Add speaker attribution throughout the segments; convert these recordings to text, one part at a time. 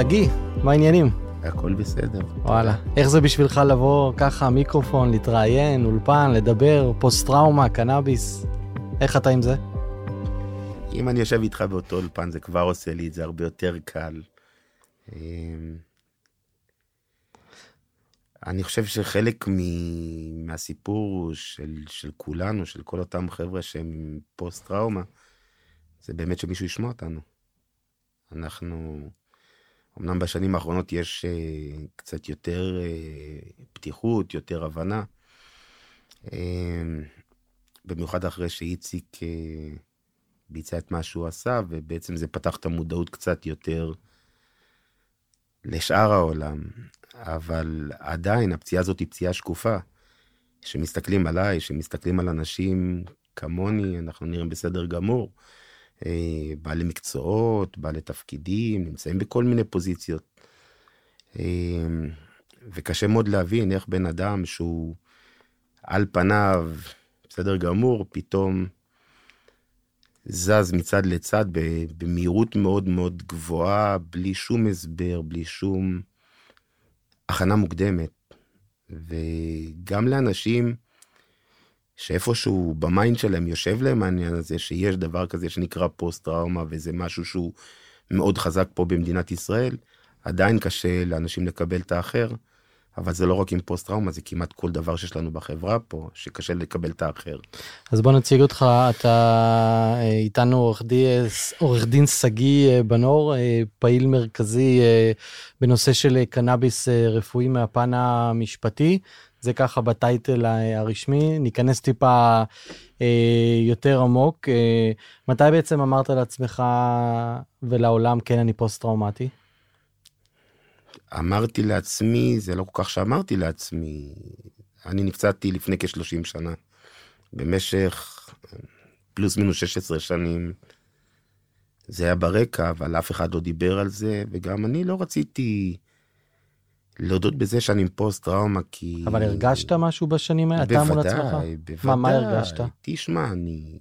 Speaker 1: שגיא, מה העניינים?
Speaker 2: הכל בסדר.
Speaker 1: וואלה. איך זה בשבילך לבוא ככה, מיקרופון, להתראיין, אולפן, לדבר, פוסט-טראומה, קנאביס? איך אתה עם זה?
Speaker 2: אם אני יושב איתך באותו אולפן, זה כבר עושה לי את זה הרבה יותר קל. אמ, אני חושב שחלק מ... מהסיפור של, של כולנו, של כל אותם חבר'ה שהם פוסט-טראומה, זה באמת שמישהו ישמע אותנו. אנחנו, אמנם בשנים האחרונות יש uh, קצת יותר uh, פתיחות, יותר הבנה, uh, במיוחד אחרי שאיציק uh, ביצע את מה שהוא עשה, ובעצם זה פתח את המודעות קצת יותר לשאר העולם. אבל עדיין הפציעה הזאת היא פציעה שקופה. שמסתכלים עליי, שמסתכלים על אנשים כמוני, אנחנו נראים בסדר גמור. אה, בעלי מקצועות, בעלי תפקידים, נמצאים בכל מיני פוזיציות. אה, וקשה מאוד להבין איך בן אדם שהוא על פניו בסדר גמור, פתאום זז מצד לצד במהירות מאוד מאוד גבוהה, בלי שום הסבר, בלי שום הכנה מוקדמת. וגם לאנשים שאיפשהו ב mind שלהם יושב להם העניין הזה, שיש דבר כזה שנקרא פוסט-טראומה, וזה משהו שהוא מאוד חזק פה במדינת ישראל, עדיין קשה לאנשים לקבל את האחר, אבל זה לא רק עם פוסט-טראומה, זה כמעט כל דבר שיש לנו בחברה פה, שקשה לקבל את האחר.
Speaker 1: אז בוא נציג אותך, אתה אה, איתנו עורך, די, עורך דין שגיא אה, בנור, אה, פעיל מרכזי בנושא של קנאביס רפואי מהפן המשפטי. זה ככה בטייטל הרשמי. ניכנס טיפה אה, יותר עמוק. אה, מתי בעצם אמרת לעצמך ולעולם, כן, אני פוסט-טראומטי?
Speaker 2: אמרתי לעצמי, זה לא כל כך שאמרתי לעצמי. אני נפצעתי לפני כ-30 שנה. במשך פלוס מינוס 16 שנים זה היה ברקע, אבל אף אחד לא דיבר על זה, וגם אני לא רציתי להודות בזה שאני עם פוסט-טראומה, כי...
Speaker 1: אבל הרגשת משהו בשנים האלה? אתה מול עצמך?
Speaker 2: בוודאי, בוודאי.
Speaker 1: מה, מה הרגשת?
Speaker 2: תשמע, אני...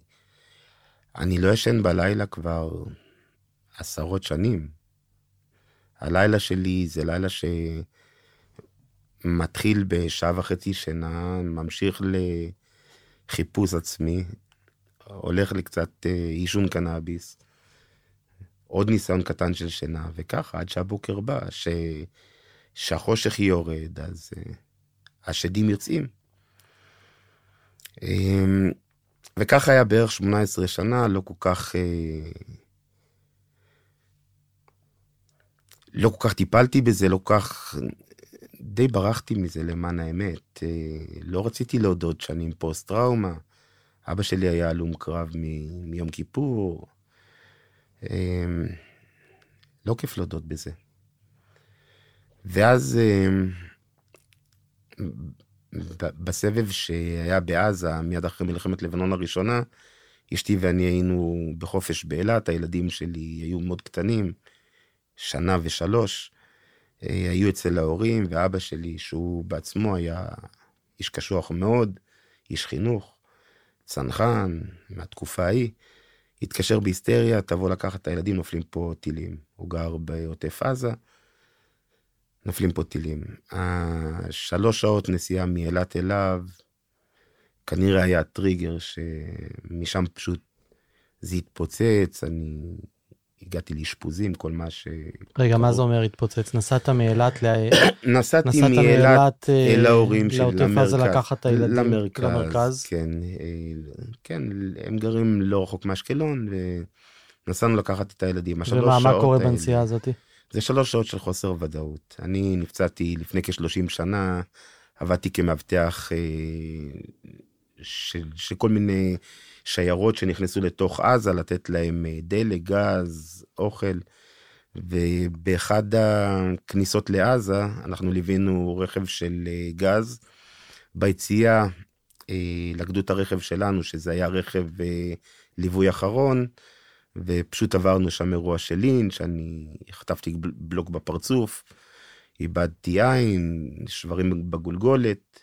Speaker 2: אני לא ישן בלילה כבר עשרות שנים. הלילה שלי זה לילה שמתחיל בשעה וחצי שינה, ממשיך לחיפוש עצמי, הולך לקצת אה, עישון קנאביס, עוד ניסיון קטן של שינה, וככה עד שהבוקר בא, ש... שהחושך יורד, אז uh, השדים יוצאים. Um, וככה היה בערך 18 שנה, לא כל כך... Uh, לא כל כך טיפלתי בזה, לא כל כך... די ברחתי מזה למען האמת. Uh, לא רציתי להודות שאני עם פוסט-טראומה. אבא שלי היה הלום קרב מ- מיום כיפור. Um, לא כיף להודות בזה. ואז אה, בסבב שהיה בעזה, מיד אחרי מלחמת לבנון הראשונה, אשתי ואני היינו בחופש באילת, הילדים שלי היו מאוד קטנים, שנה ושלוש, אה, היו אצל ההורים, ואבא שלי, שהוא בעצמו היה איש קשוח מאוד, איש חינוך, צנחן, מהתקופה ההיא, התקשר בהיסטריה, תבוא לקחת את הילדים, נופלים פה טילים. הוא גר בעוטף עזה, נופלים פה טילים. השלוש שעות נסיעה מאילת אליו, כנראה היה טריגר שמשם פשוט זה התפוצץ, אני הגעתי לאשפוזים, כל מה ש...
Speaker 1: רגע, מה זה אומר התפוצץ? נסעת מאילת ל...
Speaker 2: נסעתי מאילת
Speaker 1: אה,
Speaker 2: אל ההורים שלי,
Speaker 1: למרכז. לעוטף עזה לקחת את הילדים
Speaker 2: למרכז,
Speaker 1: למרכז.
Speaker 2: כן, אה, כן, הם גרים לא רחוק מאשקלון, ונסענו לקחת את הילדים.
Speaker 1: ומה מה קורה בנסיעה הזאת?
Speaker 2: זה שלוש שעות של חוסר ודאות. אני נפצעתי לפני כ-30 שנה, עבדתי כמאבטח אה, של, של כל מיני שיירות שנכנסו לתוך עזה, לתת להם אה, דלק, גז, אוכל. ובאחד הכניסות לעזה, אנחנו ליווינו רכב של אה, גז. ביציאה, לגדו את הרכב שלנו, שזה היה רכב ליווי אחרון, ופשוט עברנו שם אירוע של לינץ', אני חטפתי בלוק בפרצוף, איבדתי עין, שברים בגולגולת,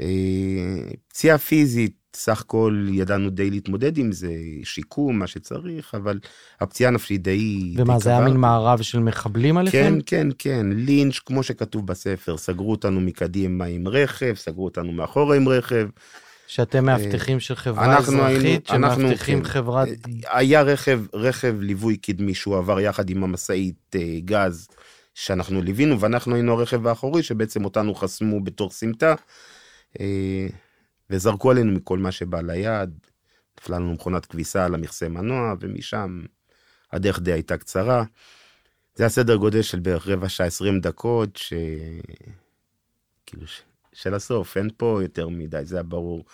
Speaker 2: אה, פציעה פיזית, סך הכל ידענו די להתמודד עם זה, שיקום, מה שצריך, אבל הפציעה הנפשית די...
Speaker 1: ומה,
Speaker 2: די
Speaker 1: זה היה. מין מערב של מחבלים עליכם?
Speaker 2: כן, כן, כן, לינץ', כמו שכתוב בספר, סגרו אותנו מקדימה עם רכב, סגרו אותנו מאחורה עם רכב.
Speaker 1: שאתם מאבטחים של חברה
Speaker 2: אה, אנחנו היינו-
Speaker 1: אזרחית,
Speaker 2: אנחנו,
Speaker 1: שמאבטחים
Speaker 2: כן.
Speaker 1: חברת...
Speaker 2: היה רכב, רכב ליווי קדמי שהוא עבר יחד עם המשאית אה, גז שאנחנו ליווינו, ואנחנו היינו הרכב האחורי שבעצם אותנו חסמו בתור סמטה, אה, וזרקו עלינו מכל מה שבא ליד. נפלה לנו מכונת כביסה על המכסה מנוע, ומשם הדרך די הייתה קצרה. זה היה סדר גודל של בערך רבע שעה, עשרים דקות, ש... כאילו, ש... של הסוף, אין פה יותר מדי, זה היה ברור.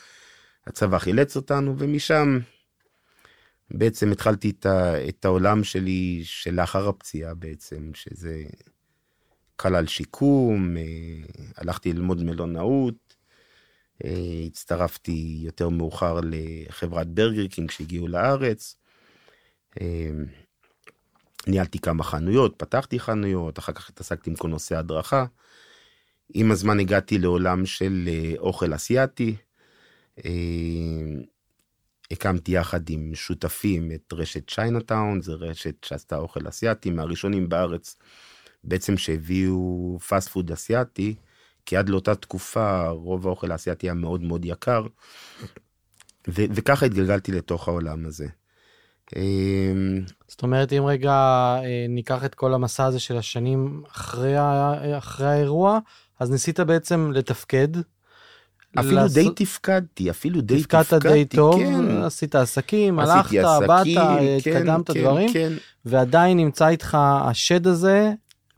Speaker 2: הצבא חילץ אותנו, ומשם בעצם התחלתי את, ה... את העולם שלי שלאחר הפציעה בעצם, שזה כלל שיקום, אה, הלכתי ללמוד מלונאות, אה, הצטרפתי יותר מאוחר לחברת Burger King שהגיעו לארץ. אה, ניהלתי כמה חנויות, פתחתי חנויות, אחר כך התעסקתי עם כל נושא הדרכה. עם הזמן הגעתי לעולם של אה, אוכל אסיאתי. אה, הקמתי יחד עם שותפים את רשת Chinatown, זו רשת שעשתה אוכל אסיאתי, מהראשונים בארץ בעצם שהביאו פאסט פוד אסיאתי, כי עד לאותה תקופה רוב האוכל האסיאתי היה מאוד מאוד יקר, ו- וככה התגלגלתי לתוך העולם הזה. אה,
Speaker 1: זאת אומרת, אם רגע ניקח את כל המסע הזה של השנים אחרי, אחרי האירוע, אז ניסית בעצם לתפקד.
Speaker 2: אפילו
Speaker 1: לעשות-
Speaker 2: די תפקדתי, אפילו די
Speaker 1: תפקדת
Speaker 2: תפקדתי,
Speaker 1: די טוב,
Speaker 2: כן.
Speaker 1: עשית עסקים, הלכת, באת,
Speaker 2: עסקים, כן,
Speaker 1: התקדמת
Speaker 2: כן,
Speaker 1: דברים,
Speaker 2: כן.
Speaker 1: ועדיין נמצא איתך השד הזה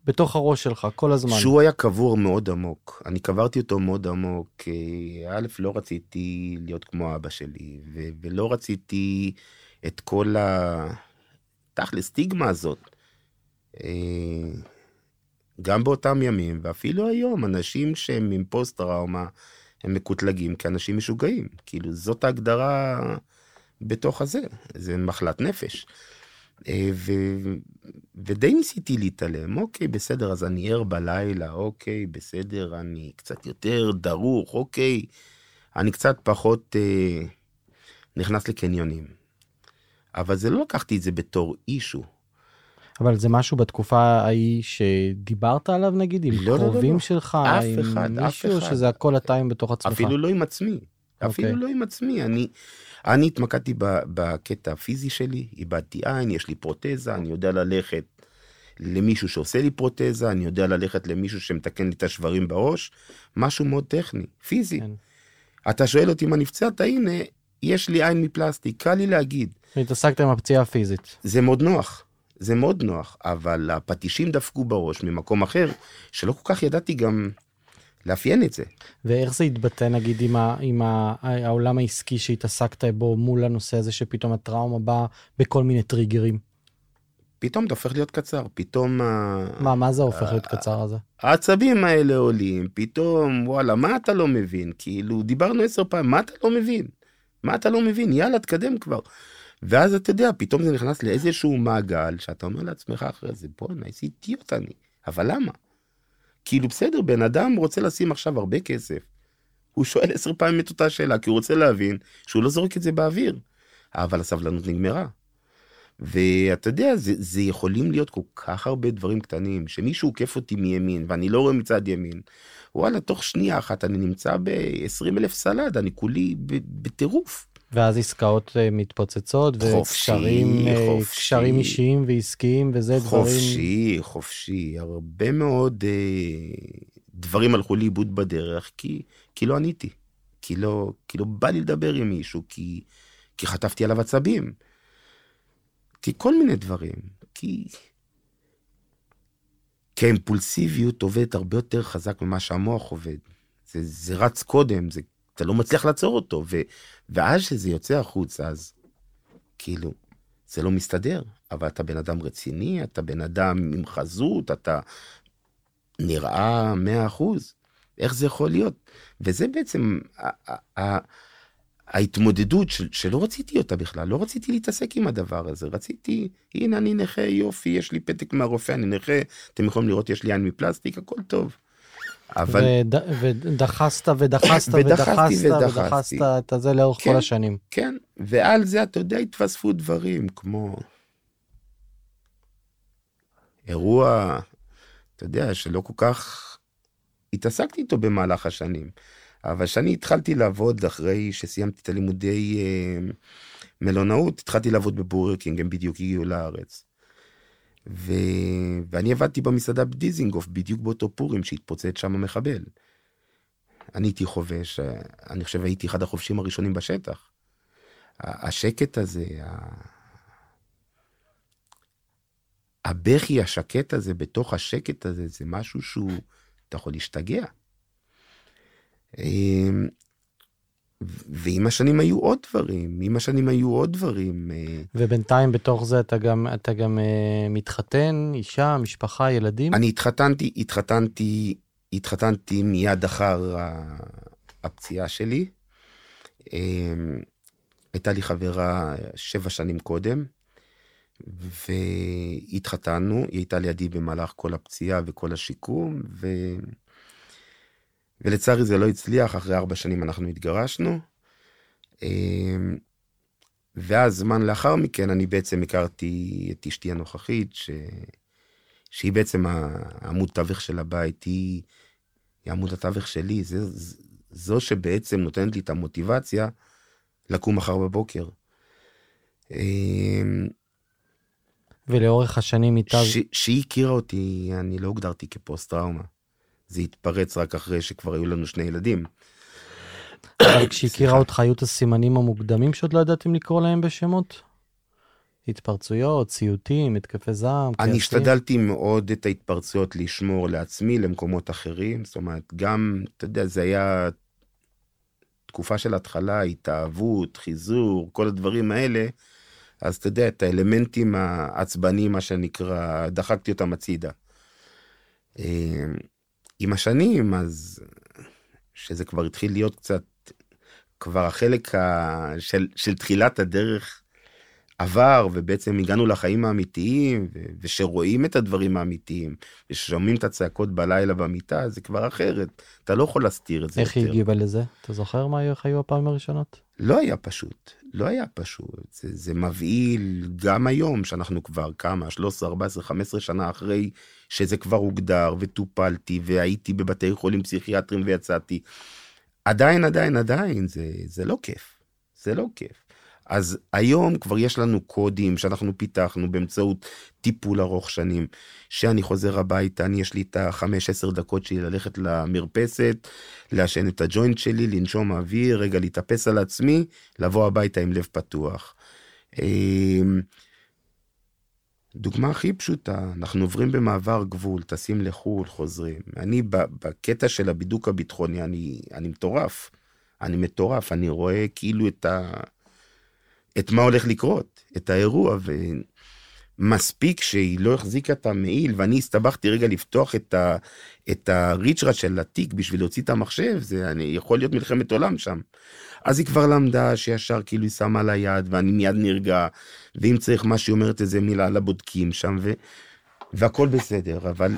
Speaker 1: בתוך הראש שלך כל הזמן.
Speaker 2: שהוא היה קבור מאוד עמוק. אני קברתי אותו מאוד עמוק. כי א', לא רציתי להיות כמו אבא שלי, ו- ולא רציתי את כל ה... תכל'ס, סטיגמה הזאת. גם באותם ימים, ואפילו היום, אנשים שהם עם פוסט-טראומה, הם מקוטלגים כאנשים משוגעים. כאילו, זאת ההגדרה בתוך הזה, זה מחלת נפש. אה, ו... ודי ניסיתי להתעלם, אוקיי, בסדר, אז אני ער בלילה, אוקיי, בסדר, אני קצת יותר דרוך, אוקיי, אני קצת פחות אה, נכנס לקניונים. אבל זה לא לקחתי את זה בתור אישו.
Speaker 1: אבל זה משהו בתקופה ההיא שדיברת עליו נגיד, עם
Speaker 2: לא, לא, לא,
Speaker 1: קרובים
Speaker 2: לא.
Speaker 1: שלך,
Speaker 2: אף
Speaker 1: עם
Speaker 2: אחד, אף
Speaker 1: מישהו,
Speaker 2: אחד.
Speaker 1: שזה הכל אתה עם בתוך עצמך.
Speaker 2: אפילו לא עם עצמי. אפילו
Speaker 1: אוקיי.
Speaker 2: לא עם עצמי. אני, אני התמקדתי ב- בקטע הפיזי שלי, איבדתי עין, יש לי פרוטזה, אני יודע ללכת למישהו שעושה לי פרוטזה, אני יודע ללכת למישהו שמתקן לי את השברים בראש, משהו מאוד טכני, פיזי.
Speaker 1: כן.
Speaker 2: אתה שואל אותי מה נפצעת, הנה, יש לי עין מפלסטיק, קל לי להגיד.
Speaker 1: והתעסקת עם הפציעה הפיזית.
Speaker 2: זה מאוד נוח, זה מאוד נוח, אבל הפטישים דפקו בראש ממקום אחר, שלא כל כך ידעתי גם לאפיין את זה.
Speaker 1: ואיך זה התבטא נגיד עם, ה, עם ה, העולם העסקי שהתעסקת בו מול הנושא הזה שפתאום הטראומה באה בכל מיני טריגרים?
Speaker 2: פתאום אתה הופך להיות קצר, פתאום
Speaker 1: מה, מה זה הופך להיות קצר הזה?
Speaker 2: העצבים האלה עולים, פתאום, וואלה, מה אתה לא מבין? כאילו, דיברנו עשר פעמים, מה אתה לא מבין? מה אתה לא מבין? יאללה, תקדם כבר. ואז אתה יודע, פתאום זה נכנס לאיזשהו מעגל, שאתה אומר לעצמך אחרי זה, בואנה, איזה אידיוט אני. אבל למה? כאילו, בסדר, בן אדם רוצה לשים עכשיו הרבה כסף. הוא שואל עשר פעמים את אותה שאלה, כי הוא רוצה להבין שהוא לא זורק את זה באוויר. אבל הסבלנות נגמרה. ואתה יודע, זה, זה יכולים להיות כל כך הרבה דברים קטנים, שמישהו עוקף אותי מימין ואני לא רואה מצד ימין, וואלה, תוך שנייה אחת אני נמצא ב-20 אלף סלד, אני כולי בטירוף.
Speaker 1: ואז עסקאות אה, מתפוצצות,
Speaker 2: חופשי,
Speaker 1: וקשרים אה,
Speaker 2: חופשי.
Speaker 1: קשרים אישיים ועסקיים וזה דברים...
Speaker 2: חופשי, חופשי, הרבה מאוד אה, דברים הלכו לאיבוד בדרך, כי, כי לא עניתי, כי לא, כי לא בא לי לדבר עם מישהו, כי, כי חטפתי עליו עצבים. כי כל מיני דברים, כי... כי האימפולסיביות עובדת הרבה יותר חזק ממה שהמוח עובד. זה, זה רץ קודם, זה, אתה לא מצליח לעצור אותו, ו, ואז שזה יוצא החוצה, אז כאילו, זה לא מסתדר, אבל אתה בן אדם רציני, אתה בן אדם עם חזות, אתה נראה מאה אחוז. איך זה יכול להיות? וזה בעצם ההתמודדות של, שלא רציתי אותה בכלל, לא רציתי להתעסק עם הדבר הזה, רציתי, הנה אני נכה, יופי, יש לי פתק מהרופא, אני נכה, אתם יכולים לראות, יש לי עין מפלסטיק, הכל טוב. אבל...
Speaker 1: וד, ודחסת ודחסת ודחסת. ודחסת את זה לאורך
Speaker 2: כן.
Speaker 1: כל השנים.
Speaker 2: כן, ועל זה, אתה יודע, התווספו דברים כמו אירוע, אתה יודע, שלא כל כך התעסקתי איתו במהלך השנים. אבל כשאני התחלתי לעבוד אחרי שסיימתי את הלימודי אה, מלונאות, התחלתי לעבוד בבורגר קינג, הם בדיוק הגיעו לארץ. ו... ואני עבדתי במסעדה בדיזינגוף, בדיוק באותו פורים שהתפוצץ שם המחבל. אני הייתי חובש, אני חושב הייתי אחד החובשים הראשונים בשטח. השקט הזה, ה- הבכי השקט הזה בתוך השקט הזה, זה משהו שהוא, אתה יכול להשתגע. ועם השנים היו עוד דברים, עם השנים היו עוד דברים. אה,
Speaker 1: ובינתיים בתוך זה אתה גם, אתה גם uh, מתחתן, אישה, משפחה, ילדים?
Speaker 2: אני התחתנתי, התחתנתי, התחתנתי מיד אחר הפציעה שלי. אמ, הייתה לי חברה שבע שנים קודם, והתחתנו, היא הייתה לידי במהלך כל הפציעה וכל השיקום, ו... ולצערי זה לא הצליח, אחרי ארבע שנים אנחנו התגרשנו. אמ, ואז זמן לאחר מכן אני בעצם הכרתי את אשתי הנוכחית, ש... שהיא בעצם העמוד תווך של הבית, היא, היא עמוד התווך שלי, זה, זו שבעצם נותנת לי את המוטיבציה לקום מחר בבוקר. אמ,
Speaker 1: ולאורך השנים איתה...
Speaker 2: ש- שהיא הכירה אותי, אני לא הוגדרתי כפוסט טראומה. זה התפרץ רק אחרי שכבר היו לנו שני ילדים.
Speaker 1: אבל כשהכירה. אותך היו את הסימנים המוקדמים שעוד לא ידעתם לקרוא להם בשמות? התפרצויות, סיוטים, התקפי זעם,
Speaker 2: אני
Speaker 1: כעסים?
Speaker 2: השתדלתי מאוד את ההתפרצויות לשמור לעצמי למקומות אחרים. זאת אומרת, גם, אתה יודע, זה היה תקופה של התחלה, התאהבות, חיזור, כל הדברים האלה. אז אתה יודע, את האלמנטים העצבניים, מה שנקרא, דחקתי אותם הצידה. עם השנים, אז שזה כבר התחיל להיות קצת, כבר החלק ה... של, של תחילת הדרך עבר, ובעצם הגענו לחיים האמיתיים, ו... ושרואים את הדברים האמיתיים, וששומעים את הצעקות בלילה במיטה, זה כבר אחרת. אתה לא יכול להסתיר את זה
Speaker 1: איך היא
Speaker 2: יותר.
Speaker 1: הגיבה לזה? אתה זוכר מה איך היו הפעמים הראשונות?
Speaker 2: לא היה פשוט, לא היה פשוט. זה, זה מבהיל גם היום, שאנחנו כבר כמה, 13, 14, 15 שנה אחרי שזה כבר הוגדר, וטופלתי, והייתי בבתי חולים פסיכיאטריים ויצאתי. עדיין, עדיין, עדיין, זה, זה לא כיף. זה לא כיף. אז היום כבר יש לנו קודים שאנחנו פיתחנו באמצעות טיפול ארוך שנים, שאני חוזר הביתה, אני יש לי את החמש עשר דקות שלי ללכת למרפסת, לעשן את הג'וינט שלי, לנשום אוויר, רגע להתאפס על עצמי, לבוא הביתה עם לב פתוח. אמ, דוגמה הכי פשוטה, אנחנו עוברים במעבר גבול, טסים לחו"ל, חוזרים. אני בקטע של הבידוק הביטחוני, אני, אני מטורף. אני מטורף, אני רואה כאילו את ה... את מה הולך לקרות, את האירוע, ומספיק שהיא לא החזיקה את המעיל, ואני הסתבכתי רגע לפתוח את, ה... את הריצ'רד של התיק בשביל להוציא את המחשב, זה אני, יכול להיות מלחמת עולם שם. אז היא כבר למדה שישר כאילו היא שמה לה יד, ואני מיד נרגע, ואם צריך מה שהיא אומרת איזה מילה לבודקים שם, ו... והכל בסדר, אבל,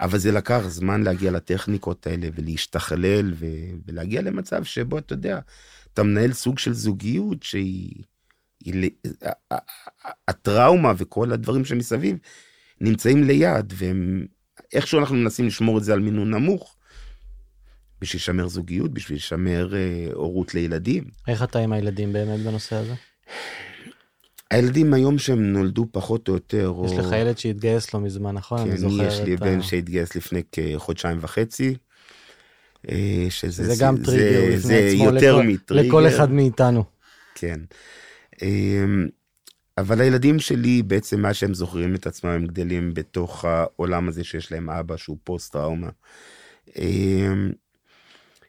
Speaker 2: אבל זה לקח זמן להגיע לטכניקות האלה ולהשתכלל ו... ולהגיע למצב שבו, אתה יודע, אתה מנהל סוג של זוגיות שהיא... ה- ה- ה- הטראומה וכל הדברים שמסביב נמצאים ליד, והם... איכשהו אנחנו מנסים לשמור את זה על מינון נמוך, בשביל לשמר זוגיות, בשביל לשמר אה, הורות לילדים.
Speaker 1: איך אתה עם הילדים באמת בנושא הזה?
Speaker 2: הילדים היום שהם נולדו פחות או יותר,
Speaker 1: יש
Speaker 2: או...
Speaker 1: לך ילד שהתגייס לא מזמן, נכון?
Speaker 2: כן,
Speaker 1: אני זוכר
Speaker 2: יש לי
Speaker 1: את
Speaker 2: בן
Speaker 1: ה-
Speaker 2: שהתגייס לפני כחודשיים וחצי. אה, שזה
Speaker 1: זה גם טריגר
Speaker 2: זה
Speaker 1: עצמו
Speaker 2: יותר
Speaker 1: לכל-
Speaker 2: מטריגר.
Speaker 1: לכל אחד מאיתנו.
Speaker 2: כן. אמ, אבל הילדים שלי בעצם מה שהם זוכרים את עצמם הם גדלים בתוך העולם הזה שיש להם אבא שהוא פוסט טראומה. אמ,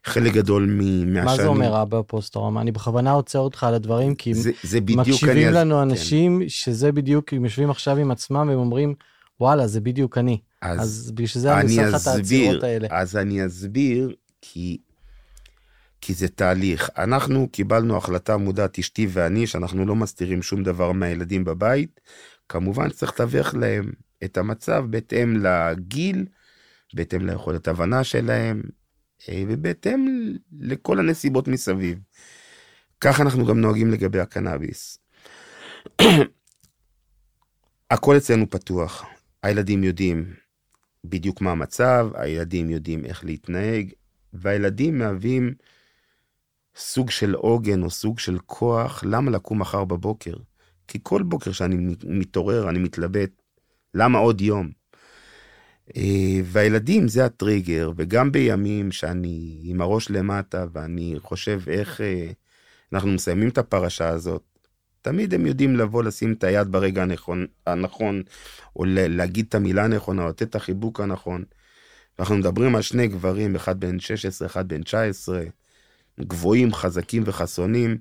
Speaker 2: חלק גדול מהשנים.
Speaker 1: מה זה אומר אבא פוסט טראומה? אני בכוונה עוצר אותך על הדברים, כי
Speaker 2: זה, זה
Speaker 1: מקשיבים
Speaker 2: אני-
Speaker 1: לנו
Speaker 2: כן.
Speaker 1: אנשים שזה בדיוק, הם יושבים עכשיו עם עצמם והם אומרים, וואלה, זה בדיוק אני.
Speaker 2: אז,
Speaker 1: אז בשביל זה אני עושה לך את העצירות האלה.
Speaker 2: אז אני אסביר, כי, כי זה תהליך. אנחנו קיבלנו החלטה מודעת, אשתי ואני, שאנחנו לא מסתירים שום דבר מהילדים בבית. כמובן שצריך לתווך להם את המצב בהתאם לגיל בהתאם ליכולת הבנה שלהם, אה, ובהתאם לכל הנסיבות מסביב. כך אנחנו גם נוהגים לגבי הקנאביס. הכל אצלנו פתוח, הילדים יודעים בדיוק מה המצב, הילדים יודעים איך להתנהג, והילדים מהווים סוג של עוגן או סוג של כוח, למה לקום מחר בבוקר? כי כל בוקר שאני מתעורר, אני מתלבט, למה עוד יום? אה, והילדים זה הטריגר, וגם בימים שאני עם הראש למטה ואני חושב איך אה, אנחנו מסיימים את הפרשה הזאת, תמיד הם יודעים לבוא לשים את היד ברגע הנכון, הנכון או להגיד את המילה הנכונה, או לתת את החיבוק הנכון. אנחנו מדברים על שני גברים, אחד בן 16, אחד בן 19, גבוהים, חזקים וחסונים,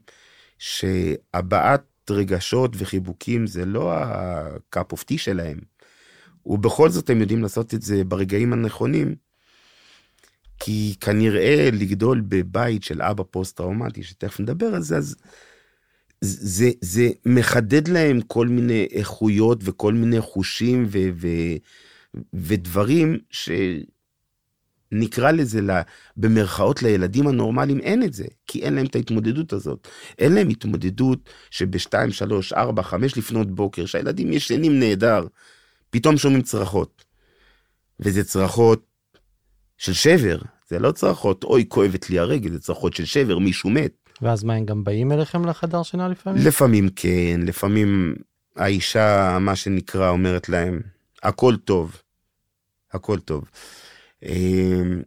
Speaker 2: שהבעת רגשות וחיבוקים זה לא ה cup of tea שלהם. ובכל זאת הם יודעים לעשות את זה ברגעים הנכונים, כי כנראה לגדול בבית של אבא פוסט-טראומטי, שתכף נדבר על זה, אז זה, זה מחדד להם כל מיני איכויות וכל מיני חושים ו, ו, ודברים שנקרא לזה לה, במרכאות לילדים הנורמליים אין את זה, כי אין להם את ההתמודדות הזאת. אין להם התמודדות שב-2, 3, 4, 5 לפנות בוקר, שהילדים ישנים נהדר, פתאום שומעים צרחות. וזה צרחות של שבר, זה לא צרחות, אוי, כואבת לי הרגל, זה צרחות של שבר, מישהו מת.
Speaker 1: ואז מה, הם גם באים אליכם לחדר שינה לפעמים?
Speaker 2: לפעמים כן, לפעמים האישה, מה שנקרא, אומרת להם, הכל טוב, הכל טוב. אמ,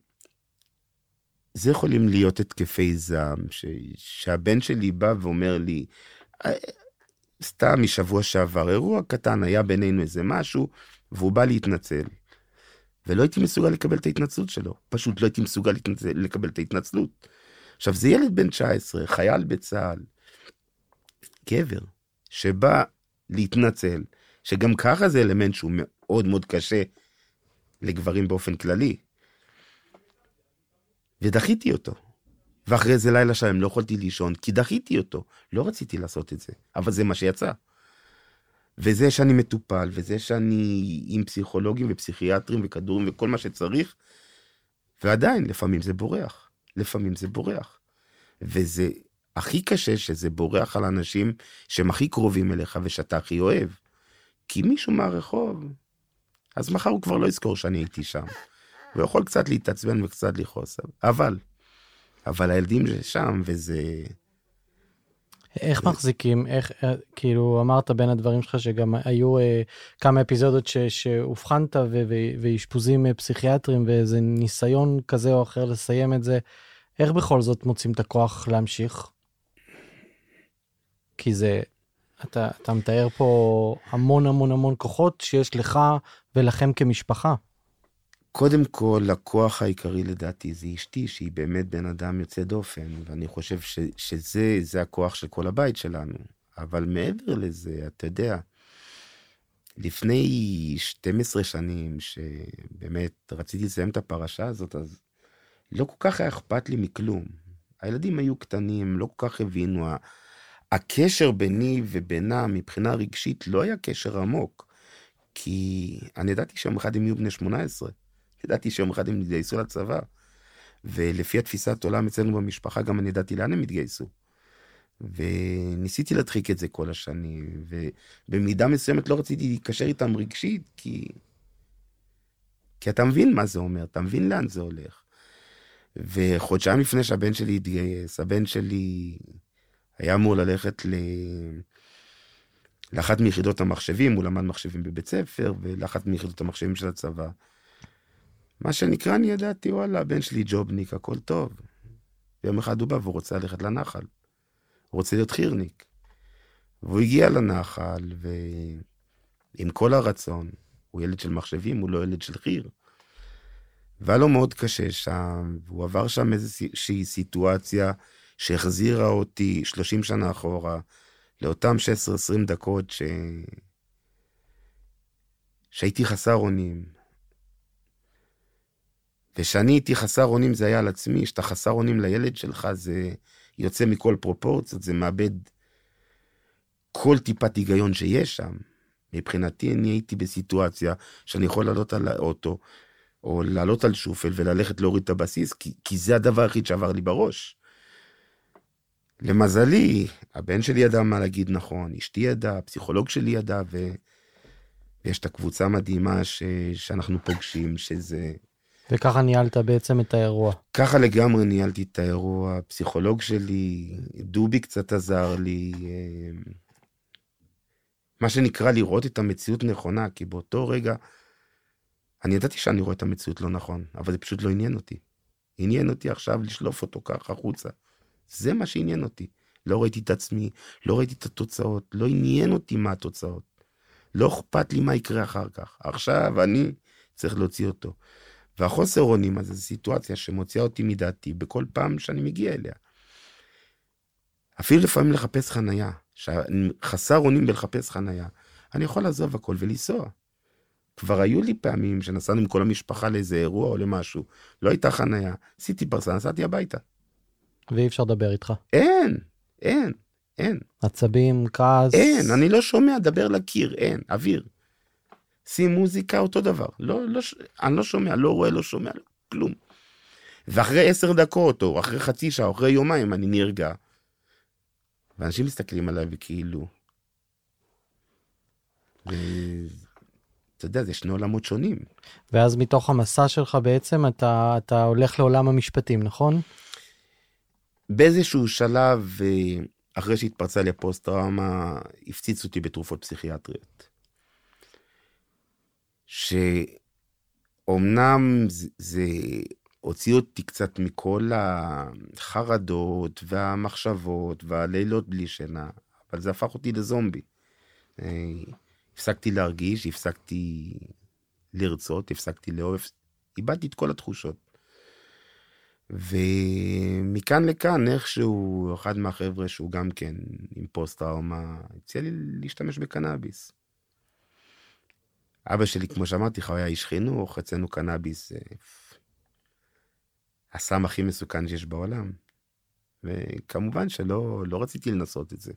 Speaker 2: זה יכולים להיות התקפי זעם, ש... שהבן שלי בא ואומר לי, אה, סתם משבוע שעבר, אירוע קטן, היה בינינו איזה משהו, והוא בא להתנצל. ולא הייתי מסוגל לקבל את ההתנצלות שלו, פשוט לא הייתי מסוגל להתנצל, לקבל את ההתנצלות. עכשיו, זה ילד בן 19, חייל בצה"ל, גבר, שבא להתנצל, שגם ככה זה אלמנט שהוא מאוד מאוד קשה לגברים באופן כללי. ודחיתי אותו. ואחרי זה לילה שלם לא יכולתי לישון, כי דחיתי אותו. לא רציתי לעשות את זה, אבל זה מה שיצא. וזה שאני מטופל, וזה שאני עם פסיכולוגים ופסיכיאטרים וכדורים וכל מה שצריך, ועדיין, לפעמים זה בורח. לפעמים זה בורח. וזה הכי קשה שזה בורח על אנשים שהם הכי קרובים אליך ושאתה הכי אוהב. כי מישהו מהרחוב, אז מחר הוא כבר לא יזכור שאני הייתי שם. הוא יכול קצת להתעצבן וקצת לכעוס, אבל, אבל הילדים שם וזה...
Speaker 1: איך זה... מחזיקים, איך, אה, כאילו אמרת בין הדברים שלך שגם היו אה, כמה אפיזודות שאובחנת ואשפוזים אה, פסיכיאטרים ואיזה ניסיון כזה או אחר לסיים את זה. איך בכל זאת מוצאים את הכוח להמשיך? כי זה, אתה, אתה מתאר פה המון המון המון כוחות שיש לך ולכם כמשפחה.
Speaker 2: קודם כל, הכוח העיקרי לדעתי זה אשתי, שהיא באמת בן אדם יוצא דופן, ואני חושב ש, שזה הכוח של כל הבית שלנו. אבל מעבר לזה, אתה יודע, לפני 12 שנים, שבאמת רציתי לסיים את הפרשה הזאת, אז לא כל כך היה אכפת לי מכלום. הילדים היו קטנים, לא כל כך הבינו. הקשר ביני ובינה מבחינה רגשית לא היה קשר עמוק, כי אני ידעתי שיום אחד הם יהיו בני 18, ידעתי שיום אחד הם יתגייסו לצבא, ולפי התפיסת עולם אצלנו במשפחה גם אני ידעתי לאן הם יתגייסו. וניסיתי להדחיק את זה כל השנים, ובמידה מסוימת לא רציתי להיקשר איתם רגשית, כי... כי אתה מבין מה זה אומר, אתה מבין לאן זה הולך. וחודשיים לפני שהבן שלי התגייס, הבן שלי היה אמור ללכת ל... לאחת מיחידות המחשבים, הוא למד מחשבים בבית ספר, ולאחת מיחידות המחשבים של הצבא. מה שנקרא, אני ידעתי, וואלה, הבן שלי ג'ובניק, הכל טוב. ויום אחד הוא בא והוא רוצה ללכת לנחל. הוא רוצה להיות חירניק. והוא הגיע לנחל, ועם כל הרצון, הוא ילד של מחשבים, הוא לא ילד של חיר. והיה לו מאוד קשה שם, והוא עבר שם איזושהי סיטואציה שהחזירה אותי 30 שנה אחורה, לאותם 16-20 דקות ש... שהייתי חסר אונים. ושאני הייתי חסר אונים זה היה על עצמי, שאתה חסר אונים לילד שלך זה יוצא מכל פרופורציות, זה מאבד כל טיפת היגיון שיש שם. מבחינתי אני הייתי בסיטואציה שאני יכול לעלות על האוטו, או לעלות על שופל וללכת להוריד את הבסיס, כי, כי זה הדבר היחיד שעבר לי בראש. למזלי, הבן שלי ידע מה להגיד נכון, אשתי ידעה, הפסיכולוג שלי ידע, ו... ויש את הקבוצה המדהימה ש... שאנחנו פוגשים, שזה...
Speaker 1: וככה ניהלת בעצם את האירוע.
Speaker 2: ככה לגמרי ניהלתי את האירוע, הפסיכולוג שלי, דובי קצת עזר לי, אה, מה שנקרא לראות את המציאות נכונה, כי באותו רגע, אני ידעתי שאני רואה את המציאות לא נכון, אבל זה פשוט לא עניין אותי. עניין אותי עכשיו לשלוף אותו ככה החוצה. זה מה שעניין אותי. לא ראיתי את עצמי, לא ראיתי את התוצאות, לא עניין אותי מה התוצאות. לא אכפת לי מה יקרה אחר כך. עכשיו אני צריך להוציא אותו. והחוסר אונים הזה זו סיטואציה שמוציאה אותי מדעתי בכל פעם שאני מגיע אליה. אפילו לפעמים לחפש חנייה, חסר אונים בלחפש חנייה, אני יכול לעזוב הכל ולנסוע. כבר היו לי פעמים שנסענו עם כל המשפחה לאיזה אירוע או למשהו, לא הייתה חנייה, עשיתי פרסה, נסעתי הביתה.
Speaker 1: ואי אפשר לדבר איתך.
Speaker 2: אין, אין, אין.
Speaker 1: עצבים, כעס.
Speaker 2: אין, אני לא שומע, דבר לקיר, אין, אוויר. שים מוזיקה, אותו דבר. לא, לא, אני לא שומע, לא רואה, לא שומע, כלום. ואחרי עשר דקות, או אחרי חצי שעה, או אחרי יומיים, אני נרגע. ואנשים מסתכלים עליי וכאילו... אתה יודע, זה שני עולמות שונים.
Speaker 1: ואז מתוך המסע שלך בעצם אתה, אתה הולך לעולם המשפטים, נכון?
Speaker 2: באיזשהו שלב, אה, אחרי שהתפרצה לי הפוסט-טראומה, הפציצו אותי בתרופות פסיכיאטריות. שאומנם זה, זה הוציא אותי קצת מכל החרדות והמחשבות והלילות בלי שינה, אבל זה הפך אותי לזומבי. אה, הפסקתי להרגיש, הפסקתי לרצות, הפסקתי לאהוב, איבדתי את כל התחושות. ומכאן לכאן, איכשהו, אחד מהחבר'ה שהוא גם כן עם פוסט-טראומה, הציע לי להשתמש בקנאביס. אבא שלי, כמו שאמרתי לך, הוא היה איש חינוך, אצלנו קנאביס זה הסם הכי מסוכן שיש בעולם. וכמובן שלא לא רציתי לנסות את זה.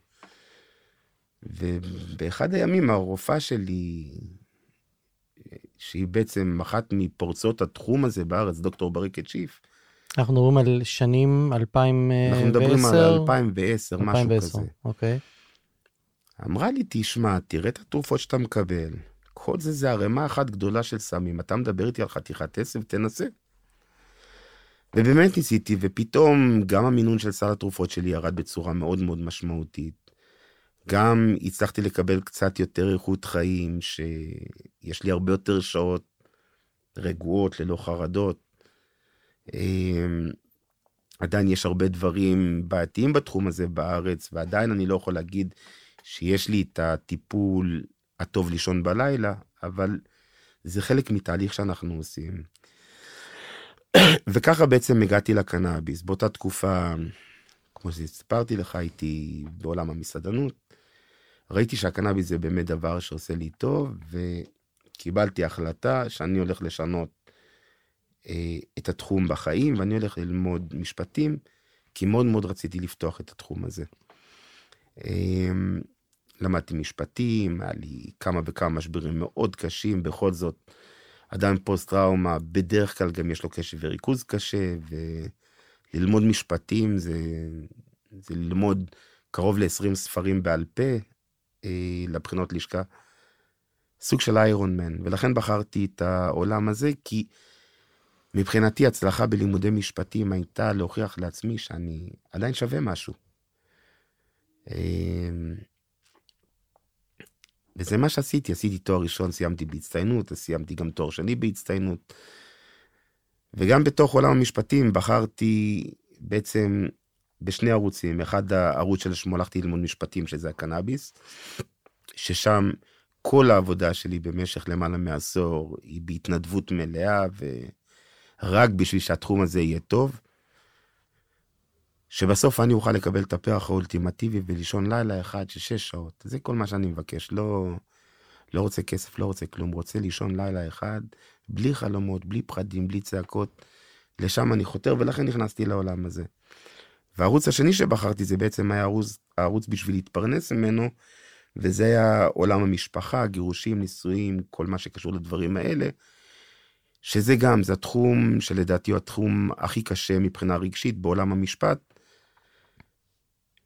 Speaker 2: ובאחד הימים הרופאה שלי, שהיא בעצם אחת מפורצות התחום הזה בארץ, דוקטור בריקת שיף,
Speaker 1: אנחנו מדברים על שנים 2010?
Speaker 2: אנחנו מדברים על 2010, 2010 משהו כזה.
Speaker 1: אוקיי.
Speaker 2: אמרה לי, תשמע, תראה את התרופות שאתה מקבל. כל זה זה ערימה אחת גדולה של סמים. אתה מדבר איתי על חתיכת עשב, תנסה. ובאמת ניסיתי, ופתאום גם המינון של סל התרופות שלי ירד בצורה מאוד מאוד משמעותית. גם הצלחתי לקבל קצת יותר איכות חיים, שיש לי הרבה יותר שעות רגועות, ללא חרדות. אמ, עדיין יש הרבה דברים בעייתיים בתחום הזה בארץ, ועדיין אני לא יכול להגיד שיש לי את הטיפול הטוב לישון בלילה, אבל זה חלק מתהליך שאנחנו עושים. וככה בעצם הגעתי לקנאביס. באותה תקופה, כמו שסיפרתי לך, הייתי בעולם המסעדנות. ראיתי שהקנאביס זה באמת דבר שעושה לי טוב, וקיבלתי החלטה שאני הולך לשנות אה, את התחום בחיים, ואני הולך ללמוד משפטים, כי מאוד מאוד רציתי לפתוח את התחום הזה. אה, למדתי משפטים, היה לי כמה וכמה משברים מאוד קשים, בכל זאת, אדם פוסט-טראומה, בדרך כלל גם יש לו קשב וריכוז קשה, וללמוד משפטים זה, זה ללמוד קרוב ל-20 ספרים בעל פה אה, לבחינות לשכה. סוג של איירון מן, ולכן בחרתי את העולם הזה, כי מבחינתי הצלחה בלימודי משפטים הייתה להוכיח לעצמי שאני עדיין שווה משהו. אמ, וזה מה שעשיתי, עשיתי תואר ראשון, סיימתי בהצטיינות, סיימתי גם תואר שני בהצטיינות. וגם בתוך עולם המשפטים בחרתי בעצם בשני ערוצים. אחד הערוץ שלשמו הלכתי ללמוד משפטים, שזה הקנאביס, ששם כל העבודה שלי במשך למעלה מעשור היא בהתנדבות מלאה, ורק בשביל שהתחום הזה יהיה טוב. שבסוף אני אוכל לקבל את הפרח האולטימטיבי ולישון לילה אחד של שש שעות. זה כל מה שאני מבקש. לא, לא רוצה כסף, לא רוצה כלום. רוצה לישון לילה אחד, בלי חלומות, בלי פחדים, בלי צעקות. לשם אני חותר, ולכן נכנסתי לעולם הזה. והערוץ השני שבחרתי זה בעצם היה ערוץ, הערוץ בשביל להתפרנס ממנו, וזה היה עולם המשפחה, גירושים, נישואים, כל מה שקשור לדברים האלה. שזה גם, זה התחום שלדעתי הוא התחום הכי קשה מבחינה רגשית בעולם המשפט.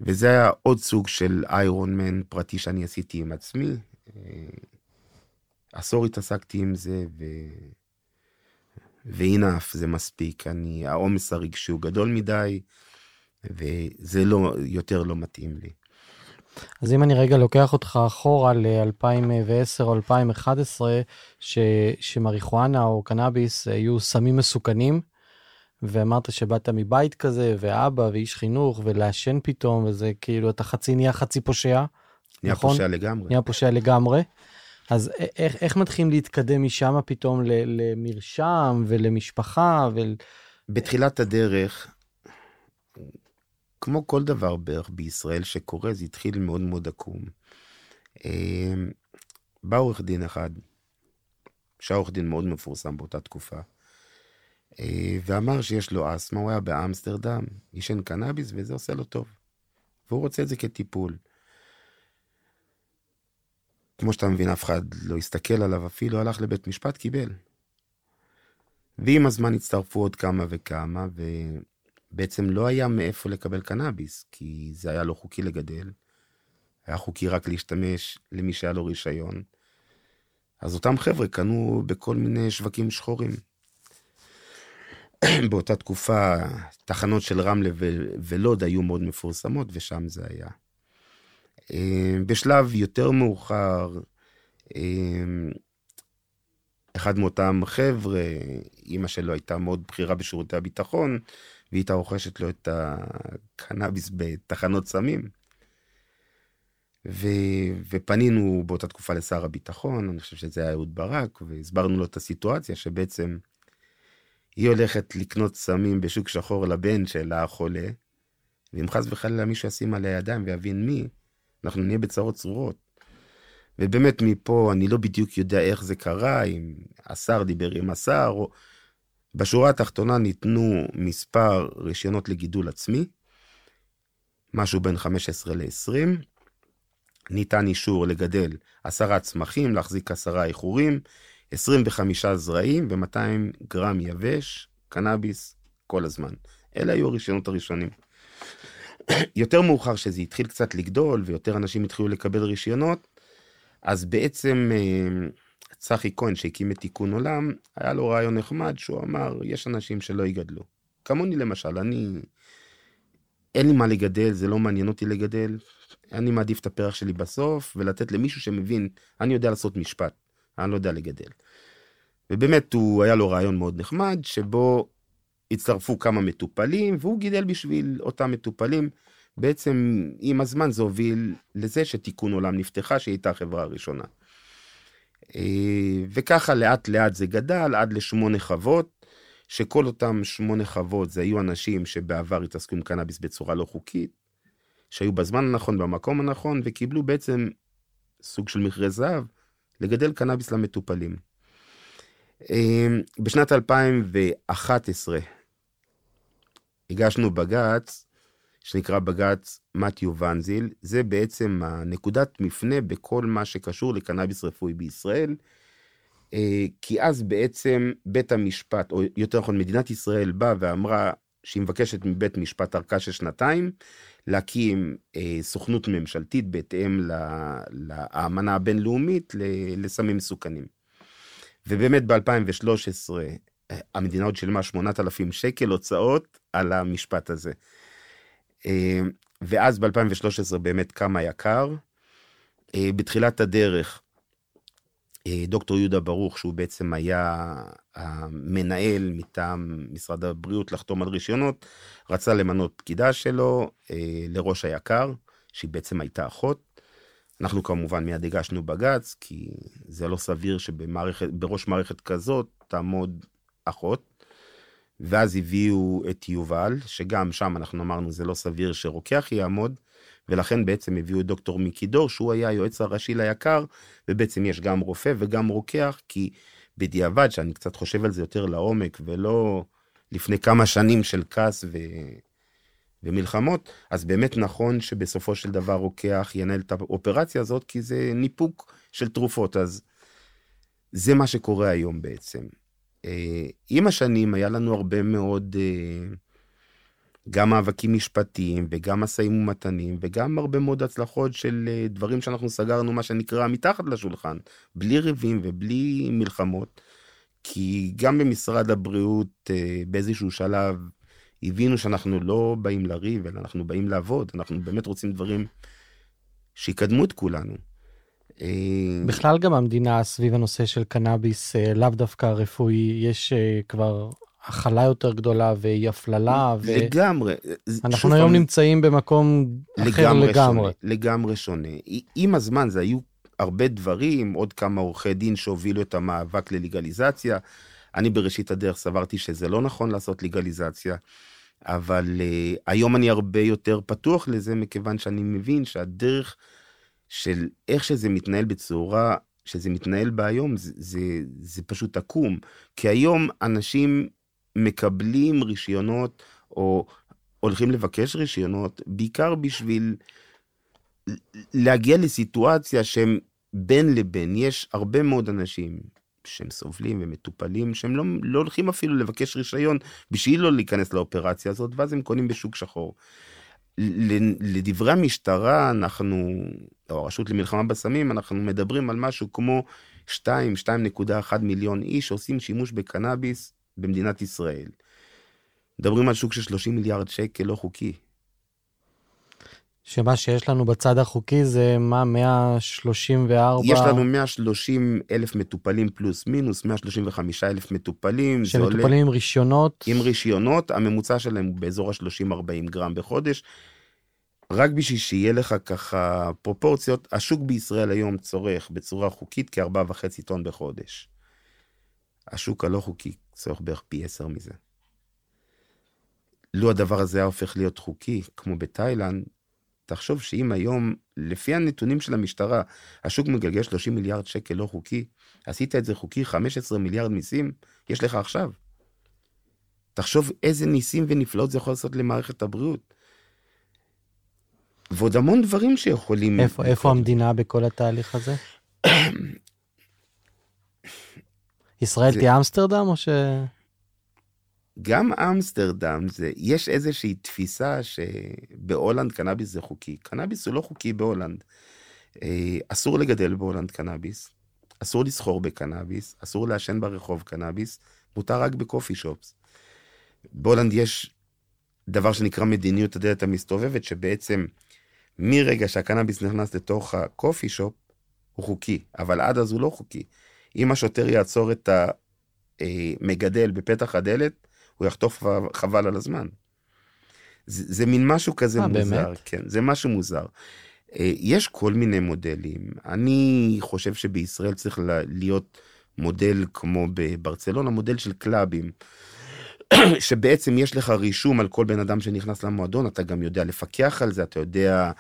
Speaker 2: וזה היה עוד סוג של איירון מן פרטי שאני עשיתי עם עצמי. אה, עשור התעסקתי עם זה, ו... והנה אף זה מספיק. אני, העומס הרגשי הוא גדול מדי, וזה לא, יותר לא מתאים לי.
Speaker 1: אז אם אני רגע לוקח אותך אחורה ל-2010 או 2011, ש, שמריחואנה או קנאביס היו סמים מסוכנים, ואמרת שבאת מבית כזה, ואבא ואיש חינוך, ולעשן פתאום, וזה כאילו, אתה חצי נהיה חצי פושע.
Speaker 2: נהיה נכון? פושע לגמרי.
Speaker 1: נהיה פושע לגמרי. אז איך, איך מתחילים להתקדם משם פתאום למרשם ולמשפחה? ו...
Speaker 2: בתחילת הדרך, כמו כל דבר בערך בישראל שקורה, זה התחיל מאוד מאוד עקום. אמ, בא עורך דין אחד, שהיה עורך דין מאוד מפורסם באותה תקופה, ואמר שיש לו אסתמה, הוא היה באמסטרדם, עישן קנאביס וזה עושה לו טוב. והוא רוצה את זה כטיפול. כמו שאתה מבין, אף אחד לא הסתכל עליו אפילו, הלך לבית משפט, קיבל. ועם הזמן הצטרפו עוד כמה וכמה, ובעצם לא היה מאיפה לקבל קנאביס, כי זה היה לא חוקי לגדל. היה חוקי רק להשתמש למי שהיה לו רישיון. אז אותם חבר'ה קנו בכל מיני שווקים שחורים. באותה תקופה, תחנות של רמלה ולוד היו מאוד מפורסמות, ושם זה היה. אה, בשלב יותר מאוחר, אה, אחד מאותם חבר'ה, אימא שלו הייתה מאוד בכירה בשירותי הביטחון, והיא הייתה רוכשת לו את הקנאביס בתחנות סמים. ו... ופנינו באותה תקופה לשר הביטחון, אני חושב שזה היה אהוד ברק, והסברנו לו את הסיטואציה שבעצם היא הולכת לקנות סמים בשוק שחור לבן שלה החולה, ואם חס וחלילה מישהו ישים עליה ידיים ויבין מי, אנחנו נהיה בצרות צרורות. ובאמת מפה אני לא בדיוק יודע איך זה קרה, אם השר דיבר עם השר, או... בשורה התחתונה ניתנו מספר רישיונות לגידול עצמי, משהו בין 15 ל-20, ניתן אישור לגדל עשרה צמחים, להחזיק עשרה איחורים, 25 זרעים ו-200 גרם יבש, קנאביס, כל הזמן. אלה היו הרישיונות הראשונים. יותר מאוחר שזה התחיל קצת לגדול ויותר אנשים התחילו לקבל רישיונות, אז בעצם אה, צחי כהן שהקים את תיקון עולם, היה לו רעיון נחמד שהוא אמר, יש אנשים שלא יגדלו. כמוני למשל, אני, אין לי מה לגדל, זה לא מעניין אותי לגדל, אני מעדיף את הפרח שלי בסוף ולתת למישהו שמבין, אני יודע לעשות משפט, אני לא יודע לגדל. ובאמת הוא, היה לו רעיון מאוד נחמד, שבו הצטרפו כמה מטופלים, והוא גידל בשביל אותם מטופלים. בעצם עם הזמן זה הוביל לזה שתיקון עולם נפתחה, שהיא הייתה החברה הראשונה. אה, וככה לאט לאט זה גדל עד לשמונה חוות, שכל אותם שמונה חוות זה היו אנשים שבעבר התעסקו עם קנאביס בצורה לא חוקית, שהיו בזמן הנכון, במקום הנכון, וקיבלו בעצם סוג של מכרה זהב לגדל קנאביס למטופלים. אה, בשנת 2011 הגשנו בג"ץ שנקרא בג"ץ מתיו ונזיל, זה בעצם הנקודת מפנה בכל מה שקשור לקנאביס רפואי בישראל, אה, כי אז בעצם בית המשפט, או יותר נכון מדינת ישראל באה ואמרה שהיא מבקשת מבית משפט ארכה של שנתיים, להקים אה, סוכנות ממשלתית בהתאם לאמנה הבינלאומית לסמים מסוכנים. ובאמת ב-2013 אה, המדינה עוד שילמה 8,000 שקל הוצאות על המשפט הזה. אה, ואז ב-2013 באמת קם היקר. אה, בתחילת הדרך, דוקטור יהודה ברוך, שהוא בעצם היה המנהל מטעם משרד הבריאות לחתום על רישיונות, רצה למנות פקידה שלו לראש היקר, שהיא בעצם הייתה אחות. אנחנו כמובן מיד הגשנו בג"ץ, כי זה לא סביר שבראש מערכת כזאת תעמוד אחות. ואז הביאו את יובל, שגם שם אנחנו אמרנו זה לא סביר שרוקח יעמוד, ולכן בעצם הביאו את דוקטור מיקי דור, שהוא היה היועץ הראשי ליקר, ובעצם יש גם רופא וגם רוקח, כי בדיעבד, שאני קצת חושב על זה יותר לעומק, ולא לפני כמה שנים של כעס ו... ומלחמות, אז באמת נכון שבסופו של דבר רוקח ינהל את האופרציה הזאת, כי זה ניפוק של תרופות, אז זה מה שקורה היום בעצם. אה, עם השנים היה לנו הרבה מאוד, אה, גם מאבקים משפטיים וגם משאים ומתנים וגם הרבה מאוד הצלחות של אה, דברים שאנחנו סגרנו, מה שנקרא, מתחת לשולחן, בלי ריבים ובלי מלחמות. כי גם במשרד הבריאות באיזשהו שלב הבינו שאנחנו לא באים לריב, אלא אנחנו באים לעבוד, אנחנו באמת רוצים דברים שיקדמו את כולנו.
Speaker 1: אה, בכלל גם המדינה סביב הנושא של קנאביס, אה, לאו דווקא רפואי, יש אה, כבר הכלה יותר גדולה ואי הפללה.
Speaker 2: ו... לגמרי.
Speaker 1: אנחנו היום פעם... נמצאים במקום אחר לגמרי. לגמרי
Speaker 2: שונה, לגמרי שונה. עם הזמן זה היו הרבה דברים, עוד כמה עורכי דין שהובילו את המאבק ללגליזציה. אני בראשית הדרך סברתי שזה לא נכון לעשות לגליזציה, אבל uh, היום אני הרבה יותר פתוח לזה, מכיוון שאני מבין שהדרך של איך שזה מתנהל בצורה, שזה מתנהל בה היום, זה, זה, זה פשוט עקום. כי היום אנשים מקבלים רישיונות, או הולכים לבקש רישיונות, בעיקר בשביל להגיע לסיטואציה שהם בין לבין. יש הרבה מאוד אנשים שהם סובלים ומטופלים, שהם לא, לא הולכים אפילו לבקש רישיון בשביל לא להיכנס לאופרציה הזאת, ואז הם קונים בשוק שחור. לדברי המשטרה, אנחנו, או הרשות למלחמה בסמים, אנחנו מדברים על משהו כמו 2, 2.1 מיליון איש שעושים שימוש בקנאביס במדינת ישראל. מדברים על שוק של 30 מיליארד שקל לא חוקי.
Speaker 1: שמה שיש לנו בצד החוקי זה מה, 134?
Speaker 2: יש לנו 130 אלף מטופלים פלוס מינוס, 135 אלף מטופלים.
Speaker 1: שמטופלים עולה... עם רישיונות?
Speaker 2: עם רישיונות, הממוצע שלהם הוא באזור ה-30-40 גרם בחודש. רק בשביל שיהיה לך ככה פרופורציות, השוק בישראל היום צורך בצורה חוקית כ-4.5 טון בחודש. השוק הלא חוקי צורך בערך פי 10 מזה. לו הדבר הזה היה הופך להיות חוקי, כמו בתאילנד, תחשוב שאם היום, לפי הנתונים של המשטרה, השוק מגלגל 30 מיליארד שקל לא חוקי, עשית את זה חוקי, 15 מיליארד מיסים, יש לך עכשיו. תחשוב איזה ניסים ונפלאות זה יכול לעשות למערכת הבריאות. ועוד המון דברים שיכולים...
Speaker 1: איפה, איפה המדינה בכל התהליך הזה? ישראל זה... תהיה אמסטרדם או ש...
Speaker 2: גם אמסטרדם זה, יש איזושהי תפיסה שבהולנד קנאביס זה חוקי. קנאביס הוא לא חוקי בהולנד. אה, אסור לגדל בהולנד קנאביס, אסור לסחור בקנאביס, אסור לעשן ברחוב קנאביס, מותר רק ב coffee shops. בהולנד יש דבר שנקרא מדיניות הדלת המסתובבת, שבעצם מרגע שהקנאביס נכנס לתוך הקופי שופ, הוא חוקי, אבל עד אז הוא לא חוקי. אם השוטר יעצור את המגדל בפתח הדלת, הוא יחטוף חבל על הזמן. זה, זה מין משהו כזה 아, אה, מוזר, באמת? כן, זה משהו מוזר. אה, יש כל מיני מודלים. אני חושב שבישראל צריך להיות מודל כמו בברצלונה, מודל של קלאבים. שבעצם יש לך רישום על כל בן אדם שנכנס למועדון, אתה גם יודע לפקח על זה, אתה יודע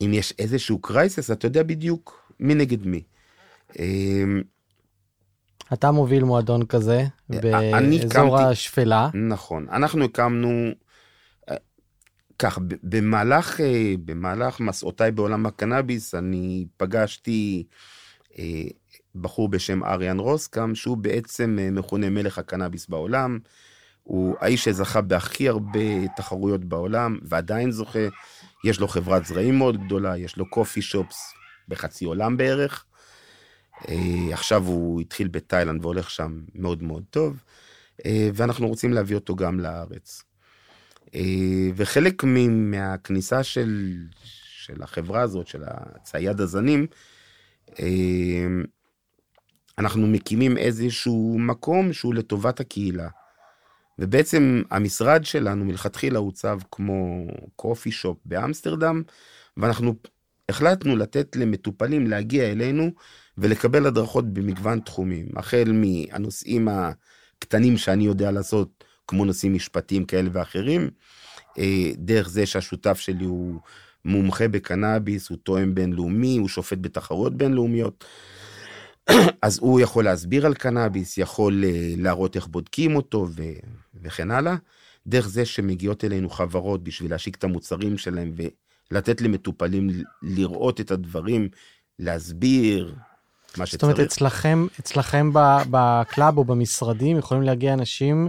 Speaker 2: אם יש איזשהו קרייסס, אתה יודע בדיוק מי נגד מי. אמ,
Speaker 1: אתה מוביל מועדון כזה אה, באזור קמתי, השפלה.
Speaker 2: נכון, אנחנו הקמנו, אה, כך, במהלך, אה, במהלך מסעותיי בעולם הקנאביס, אני פגשתי בחור בשם אריאן רוסקאם, שהוא בעצם מכונה מלך הקנאביס בעולם. הוא האיש שזכה בהכי הרבה תחרויות בעולם, ועדיין זוכה. יש לו חברת זרעים מאוד גדולה, יש לו קופי שופס בחצי עולם בערך. אה, עכשיו הוא התחיל בתאילנד והולך שם מאוד מאוד טוב, אה, ואנחנו רוצים להביא אותו גם לארץ. אה, וחלק מהכניסה של, של החברה הזאת, של הצייד הזנים, אנחנו מקימים איזשהו מקום שהוא לטובת הקהילה. ובעצם המשרד שלנו מלכתחילה הוצב כמו קופי שופ באמסטרדם, ואנחנו החלטנו לתת למטופלים להגיע אלינו ולקבל הדרכות במגוון תחומים, החל מהנושאים הקטנים שאני יודע לעשות, כמו נושאים משפטיים כאלה ואחרים, אה, דרך זה שהשותף שלי הוא מומחה בקנאביס, הוא תואם בינלאומי, הוא שופט בתחרויות בינלאומיות. אז הוא יכול להסביר על קנאביס, יכול אה, להראות איך בודקים אותו ו... וכן הלאה. דרך זה שמגיעות אלינו חברות בשביל להשיק את המוצרים שלהם ולתת למטופלים לראות את הדברים, להסביר, מה
Speaker 1: זאת אומרת,
Speaker 2: שצריך.
Speaker 1: אצלכם, אצלכם ב club או במשרדים יכולים להגיע אנשים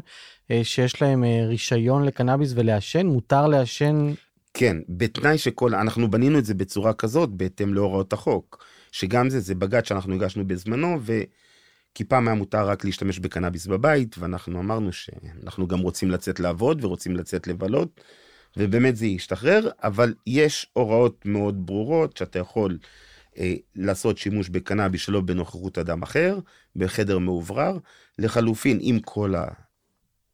Speaker 1: אה, שיש להם אה, רישיון לקנאביס ולעשן? מותר לעשן?
Speaker 2: כן, בתנאי שכל, אנחנו בנינו את זה בצורה כזאת, בהתאם להוראות החוק, שגם זה, זה בג"ץ שאנחנו הגשנו בזמנו, וכי פעם היה מותר רק להשתמש בקנאביס בבית, ואנחנו אמרנו שאנחנו גם רוצים לצאת לעבוד ורוצים לצאת לבלות, ובאמת זה ישתחרר, אבל יש הוראות מאוד ברורות שאתה יכול אה, לעשות שימוש בקנאביס שלא בנוכחות אדם אחר, בחדר מאוברר, לחלופין, אם כל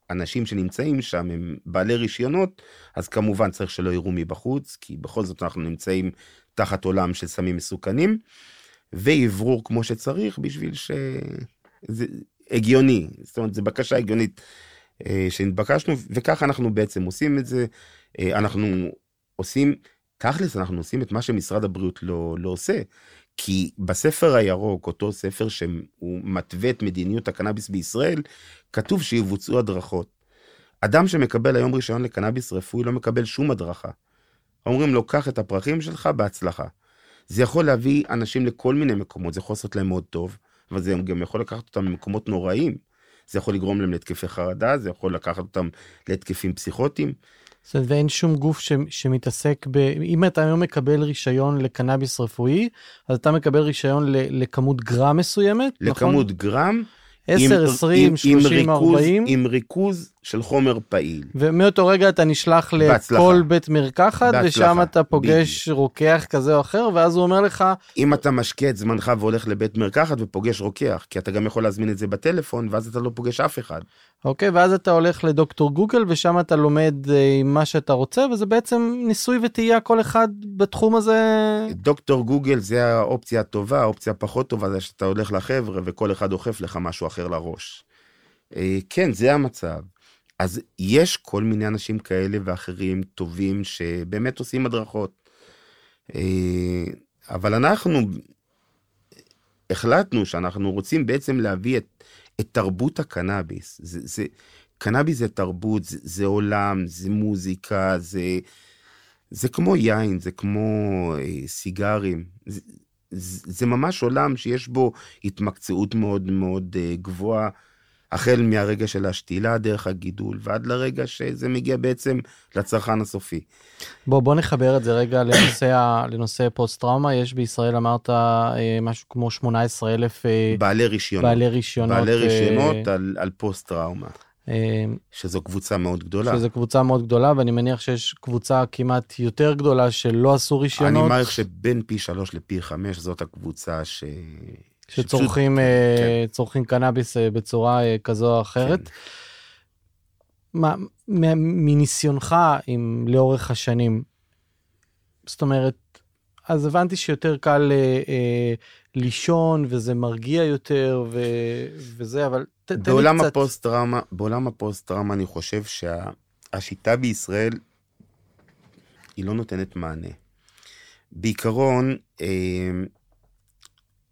Speaker 2: האנשים שנמצאים שם הם בעלי רישיונות, אז כמובן צריך שלא יראו מבחוץ, כי בכל זאת אנחנו נמצאים תחת עולם של סמים מסוכנים, ואוורור כמו שצריך בשביל ש... זה הגיוני, זאת אומרת, זו בקשה הגיונית אה, שנתבקשנו, וככה אנחנו בעצם עושים את זה. אה, אנחנו עושים, תכלס אנחנו עושים את מה שמשרד הבריאות לא, לא עושה. כי בספר הירוק, אותו ספר שהוא מתווה את מדיניות הקנאביס בישראל, כתוב שיבוצעו הדרכות. אדם שמקבל היום רישיון לקנאביס רפואי לא מקבל שום הדרכה. אומרים לו, קח את הפרחים שלך בהצלחה. זה יכול להביא אנשים לכל מיני מקומות, זה יכול לעשות להם מאוד טוב, אבל זה גם יכול לקחת אותם למקומות נוראים. זה יכול לגרום להם להתקפי חרדה, זה יכול לקחת אותם להתקפים פסיכוטיים.
Speaker 1: זאת אומרת, ואין שום גוף ש, שמתעסק ב... אם אתה היום מקבל רישיון לקנאביס רפואי, אז אתה מקבל רישיון ל, לכמות גרם מסוימת, נכון?
Speaker 2: לכמות גרם,
Speaker 1: 10,
Speaker 2: עם-
Speaker 1: 20,
Speaker 2: עם-
Speaker 1: 30,
Speaker 2: עם ריכוז-
Speaker 1: 40.
Speaker 2: עם ריכוז של חומר פעיל.
Speaker 1: ומאותו רגע אתה נשלח
Speaker 2: בהצלחה.
Speaker 1: לכל בית מרקחת,
Speaker 2: בהצלחה,
Speaker 1: ושם אתה פוגש רוקח כזה או אחר, ואז הוא אומר לך,
Speaker 2: אם אתה משקיע את זמנך והולך לבית מרקחת ופוגש רוקח, כי אתה גם יכול להזמין את זה בטלפון, ואז אתה לא פוגש אף אחד.
Speaker 1: אוקיי, ואז אתה הולך לדוקטור גוגל, ושם אתה לומד אה, מה שאתה רוצה, וזה בעצם ניסוי וטעייה כל אחד בתחום הזה.
Speaker 2: דוקטור גוגל זה האופציה הטובה, האופציה הפחות טובה זה שאתה הולך לחבר'ה וכל אחד דוחף לך משהו אחר לראש. אה, כן, זה המצב. אז יש כל מיני אנשים כאלה ואחרים טובים שבאמת עושים הדרכות. אה, אבל אנחנו החלטנו שאנחנו רוצים בעצם להביא את, את תרבות הקנאביס. זה, זה, קנאביס זה תרבות, זה, זה עולם, זה מוזיקה, זה, זה כמו יין, זה כמו אה, סיגרים. זה, זה, ממש עולם שיש בו התמקצעות מאוד מאוד אה, גבוהה, החל מהרגע של השתילה, דרך הגידול, ועד לרגע שזה מגיע בעצם לצרכן הסופי.
Speaker 1: בוא, בוא נחבר את זה רגע לנושא, לנושא פוסט-טראומה. יש בישראל, אמרת, אה, משהו כמו 18 אלף
Speaker 2: בעלי רישיונות.
Speaker 1: בעלי רישיונות.
Speaker 2: בעלי
Speaker 1: אה,
Speaker 2: רישיונות על, על פוסט-טראומה,
Speaker 1: אה,
Speaker 2: שזו קבוצה מאוד גדולה.
Speaker 1: שזו קבוצה מאוד גדולה, ואני מניח שיש קבוצה כמעט יותר גדולה שלא עשו רישיונות.
Speaker 2: אני מעריך שבין פי שלוש לפי חמש זאת הקבוצה ש...
Speaker 1: שצורכים אה, צורכים קנאביס אה, בצורה אה, כזו או אחרת.
Speaker 2: כן.
Speaker 1: מה, מניסיונך עם לאורך השנים, זאת אומרת, אז הבנתי שיותר קל אה, אה, לישון וזה מרגיע יותר ו, וזה, אבל ת, תן לי קצת...
Speaker 2: הפוסט-טראומה, בעולם הפוסט-טראומה אני חושב שהשיטה בישראל היא לא נותנת מענה. בעיקרון, אה,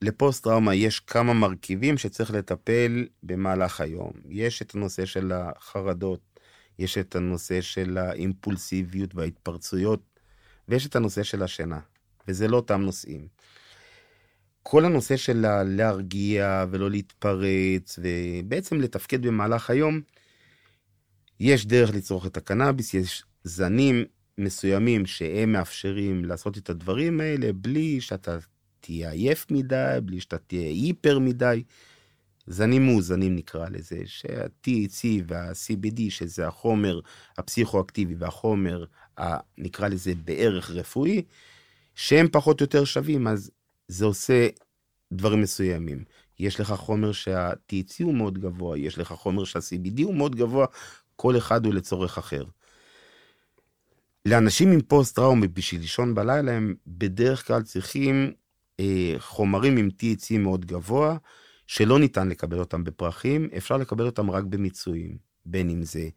Speaker 2: לפוסט-טראומה יש כמה מרכיבים שצריך לטפל במהלך היום. יש את הנושא של החרדות, יש את הנושא של האימפולסיביות וההתפרצויות, ויש את הנושא של השינה, וזה לא אותם נושאים. כל הנושא של להרגיע ולא להתפרץ, ובעצם לתפקד במהלך היום, יש דרך לצרוך את הקנאביס, יש זנים מסוימים שהם מאפשרים לעשות את הדברים האלה בלי שאתה תהיה עייף מדי, בלי שאתה תהיה היפר מדי. זנים מאוזנים נקרא לזה, שה-THC וה-CBD, שזה החומר הפסיכואקטיבי והחומר, ה- נקרא לזה בערך רפואי, שהם פחות או יותר שווים, אז זה עושה דברים מסוימים. יש לך חומר שה-THC הוא מאוד גבוה, יש לך חומר שה-CBD הוא מאוד גבוה, כל אחד הוא לצורך אחר. לאנשים עם פוסט-טראומה בשביל לישון בלילה, הם בדרך כלל צריכים חומרים עם THC מאוד גבוה, שלא ניתן לקבל אותם בפרחים, אפשר לקבל אותם רק במיצויים, בין אם זה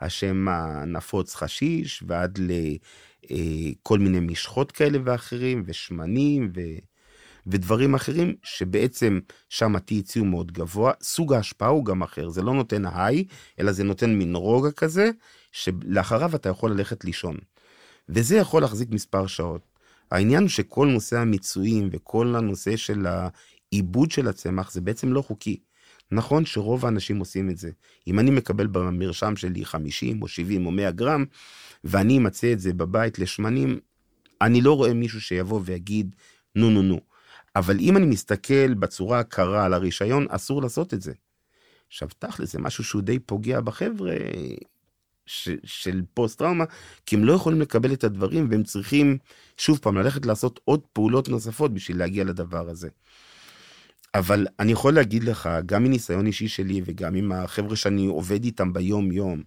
Speaker 2: השם הנפוץ חשיש, ועד לכל מיני משחות כאלה ואחרים, ושמנים, ו... ודברים אחרים, שבעצם שם ה-THC הוא מאוד גבוה. סוג ההשפעה הוא גם אחר, זה לא נותן היי, אלא זה נותן מין רוגע כזה, שלאחריו אתה יכול ללכת לישון. וזה יכול להחזיק מספר שעות. העניין הוא שכל נושא המיצויים וכל הנושא של עיבוד של הצמח זה בעצם לא חוקי. נכון שרוב האנשים עושים את זה. אם אני מקבל במרשם שלי 50 או 70 או 100 גרם, ואני אמצא את זה בבית לשמנים, אני לא רואה מישהו שיבוא ויגיד, נו נו נו. אבל אם אני מסתכל בצורה הקרה על הרישיון, אסור לעשות את זה. עכשיו, תכל'ס, זה משהו שהוא די פוגע בחבר'ה ש, של פוסט-טראומה, כי הם לא יכולים לקבל את הדברים, והם צריכים, שוב פעם, ללכת לעשות עוד פעולות נוספות בשביל להגיע לדבר הזה. אבל אני יכול להגיד לך, גם מניסיון אישי שלי וגם עם החבר'ה שאני עובד איתם ביום-יום,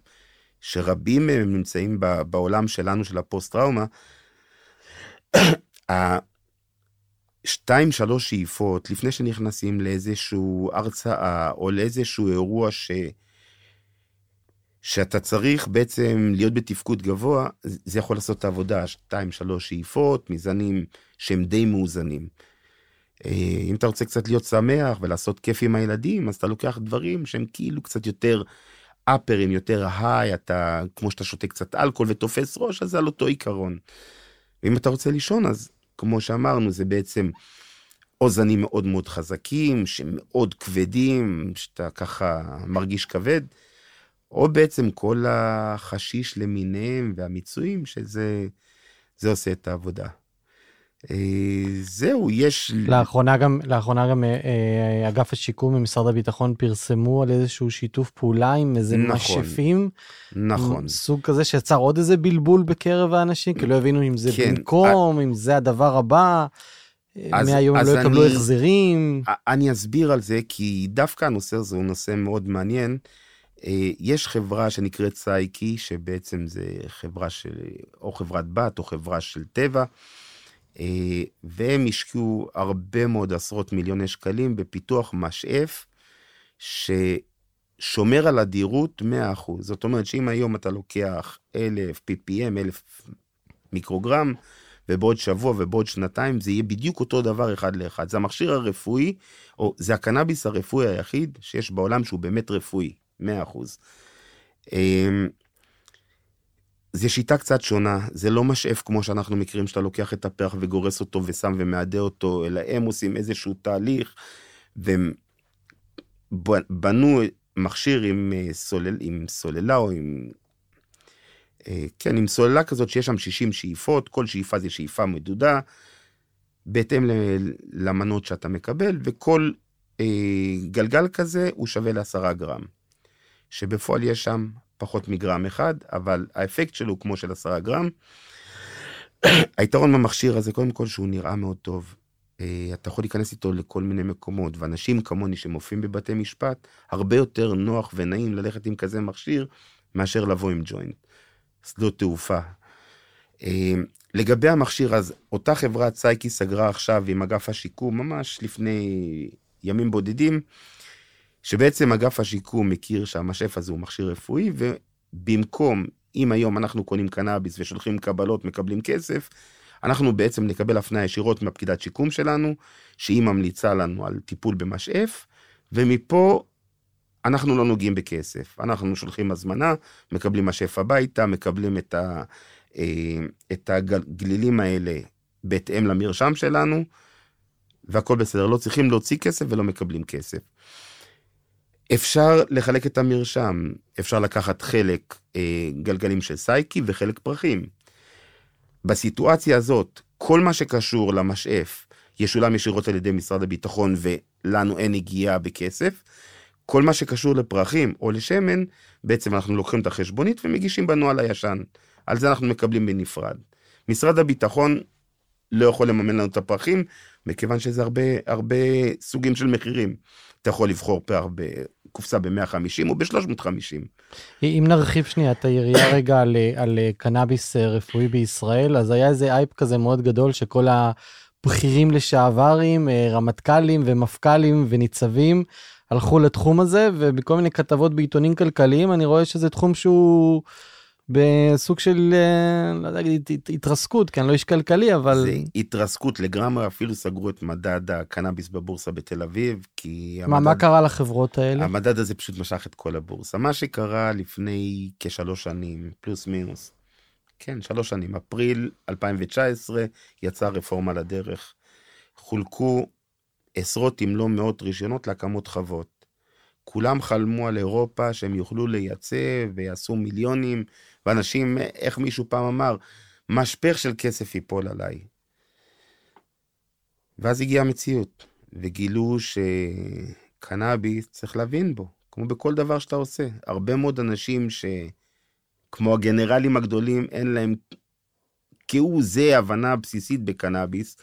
Speaker 2: שרבים מהם נמצאים בעולם שלנו, של הפוסט-טראומה, שתיים, שלוש שאיפות לפני שנכנסים לאיזשהו הרצאה או לאיזשהו אירוע ש... שאתה צריך בעצם להיות בתפקוד גבוה, זה יכול לעשות את העבודה, שתיים, שלוש שאיפות, מזנים שהם די מאוזנים. אה, אם אתה רוצה קצת להיות שמח ולעשות כיף עם הילדים, אז אתה לוקח דברים שהם כאילו קצת יותר אפרים, יותר היי, אתה, כמו שאתה שותה קצת אלכוהול ותופס ראש, אז זה על אותו עיקרון. ואם אתה רוצה לישון, אז כמו שאמרנו, זה בעצם או זנים מאוד מאוד חזקים, שמאוד כבדים, שאתה ככה מרגיש כבד, או בעצם כל החשיש למיניהם והמיצויים, שזה עושה את העבודה. אה, זהו, יש...
Speaker 1: לאחרונה גם, לאחרונה גם אה, אה, אגף השיקום במשרד הביטחון פרסמו על איזשהו שיתוף פעולה עם איזה נכון, משאפים.
Speaker 2: נכון.
Speaker 1: סוג כזה שיצר עוד איזה בלבול בקרב האנשים, כי לא הבינו אם זה כן, במקום, אם זה הדבר הבא. אז, מהיום אז לא יקבלו החזרים.
Speaker 2: אני אסביר על זה, כי דווקא הנושא הזה הוא נושא מאוד מעניין. יש חברה שנקראת סייקי, שבעצם זה חברה של, או חברת בת או חברה של טבע. אה, והם השקיעו הרבה מאוד עשרות מיליוני שקלים בפיתוח משאף ששומר על אדירות 100%. זאת אומרת שאם היום אתה לוקח 1,000 ppm, 1,000 מיקרוגרם, ובעוד שבוע ובעוד שנתיים זה יהיה בדיוק אותו דבר אחד לאחד. זה המכשיר הרפואי, או זה הקנאביס הרפואי היחיד שיש בעולם שהוא באמת רפואי, 100%. זה שיטה קצת שונה, זה לא משאף כמו שאנחנו מכירים, שאתה לוקח את הפרח וגורס אותו ושם ומעדה אותו, אלא הם עושים איזשהו תהליך, והם בנו מכשיר עם, אה, סולל, עם סוללה או עם... אה, כן, עם סוללה כזאת שיש שם 60 שאיפות, כל שאיפה זה שאיפה מדודה, בהתאם למנות שאתה מקבל, וכל אה, גלגל כזה הוא שווה לעשרה גרם. שבפועל יש שם פחות מגרם אחד, אבל האפקט שלו הוא כמו של עשרה גרם. היתרון במכשיר הזה, קודם כל שהוא נראה מאוד טוב. אה, אתה יכול להיכנס איתו לכל מיני מקומות, ואנשים כמוני שמופיעים בבתי משפט, הרבה יותר נוח ונעים ללכת עם כזה מכשיר, מאשר לבוא עם ג'וינט. שדות תעופה. אה, לגבי המכשיר, אז אותה חברת סייקי סגרה עכשיו עם אגף השיקום, ממש לפני ימים בודדים, שבעצם אגף השיקום מכיר שהמשאף הזה הוא מכשיר רפואי, ובמקום, אם היום אנחנו קונים קנאביס ושולחים קבלות, מקבלים כסף, אנחנו בעצם נקבל הפניה ישירות מהפקידת שיקום שלנו, שהיא ממליצה לנו על טיפול במשאף, ומפה אנחנו לא נוגעים בכסף. אנחנו שולחים הזמנה, מקבלים משאף הביתה, מקבלים את, ה, אה, את הגלילים האלה בהתאם למרשם שלנו, והכל בסדר. לא צריכים להוציא כסף ולא מקבלים כסף. אפשר לחלק את המרשם, אפשר לקחת חלק אה, גלגלים של סייקי וחלק פרחים. בסיטואציה הזאת, כל מה שקשור למשאף ישולם ישירות על ידי משרד הביטחון ולנו אין נגיעה בכסף. כל מה שקשור לפרחים או לשמן, בעצם אנחנו לוקחים את החשבונית ומגישים בנוהל הישן. על זה אנחנו מקבלים בנפרד. משרד הביטחון לא יכול לממן לנו את הפרחים, מכיוון שזה הרבה, הרבה סוגים של מחירים. אתה יכול לבחור פרח בקופסה ב-150 או ב-350.
Speaker 1: אם נרחיב שנייה את היריעה רגע על, על קנאביס אה, רפואי בישראל, אז היה איזה אייפ כזה מאוד גדול שכל הבכירים לשעברים, אה, רמטכ"לים ומפכ"לים וניצבים, הלכו לתחום הזה, ובכל מיני כתבות בעיתונים כלכליים אני רואה שזה תחום שהוא... בסוג של, אה, לא יודע להגיד התרסקות, כי אני לא איש כלכלי, אבל...
Speaker 2: זה התרסקות לגמרי, אפילו סגרו את מדד הקנאביס בבורסה בתל אביב, כי...
Speaker 1: מה, המדד, מה קרה לחברות האלה?
Speaker 2: המדד הזה פשוט משך את כל הבורסה. מה שקרה לפני כשלוש שנים, פלוס מינוס, כן, שלוש שנים, אפריל 2019, יצאה רפורמה לדרך. חולקו עשרות אם לא מאות רישיונות להקמות חוות. כולם חלמו על אירופה שהם יוכלו לייצא ויעשו מיליונים, ואנשים, איך מישהו פעם אמר, משפך של כסף ייפול עליי. ואז הגיעה המציאות, וגילו שקנאביס צריך להבין בו, כמו בכל דבר שאתה עושה. הרבה מאוד אנשים ש... כמו הגנרלים הגדולים, אין להם כהוא זה הבנה בסיסית בקנאביס.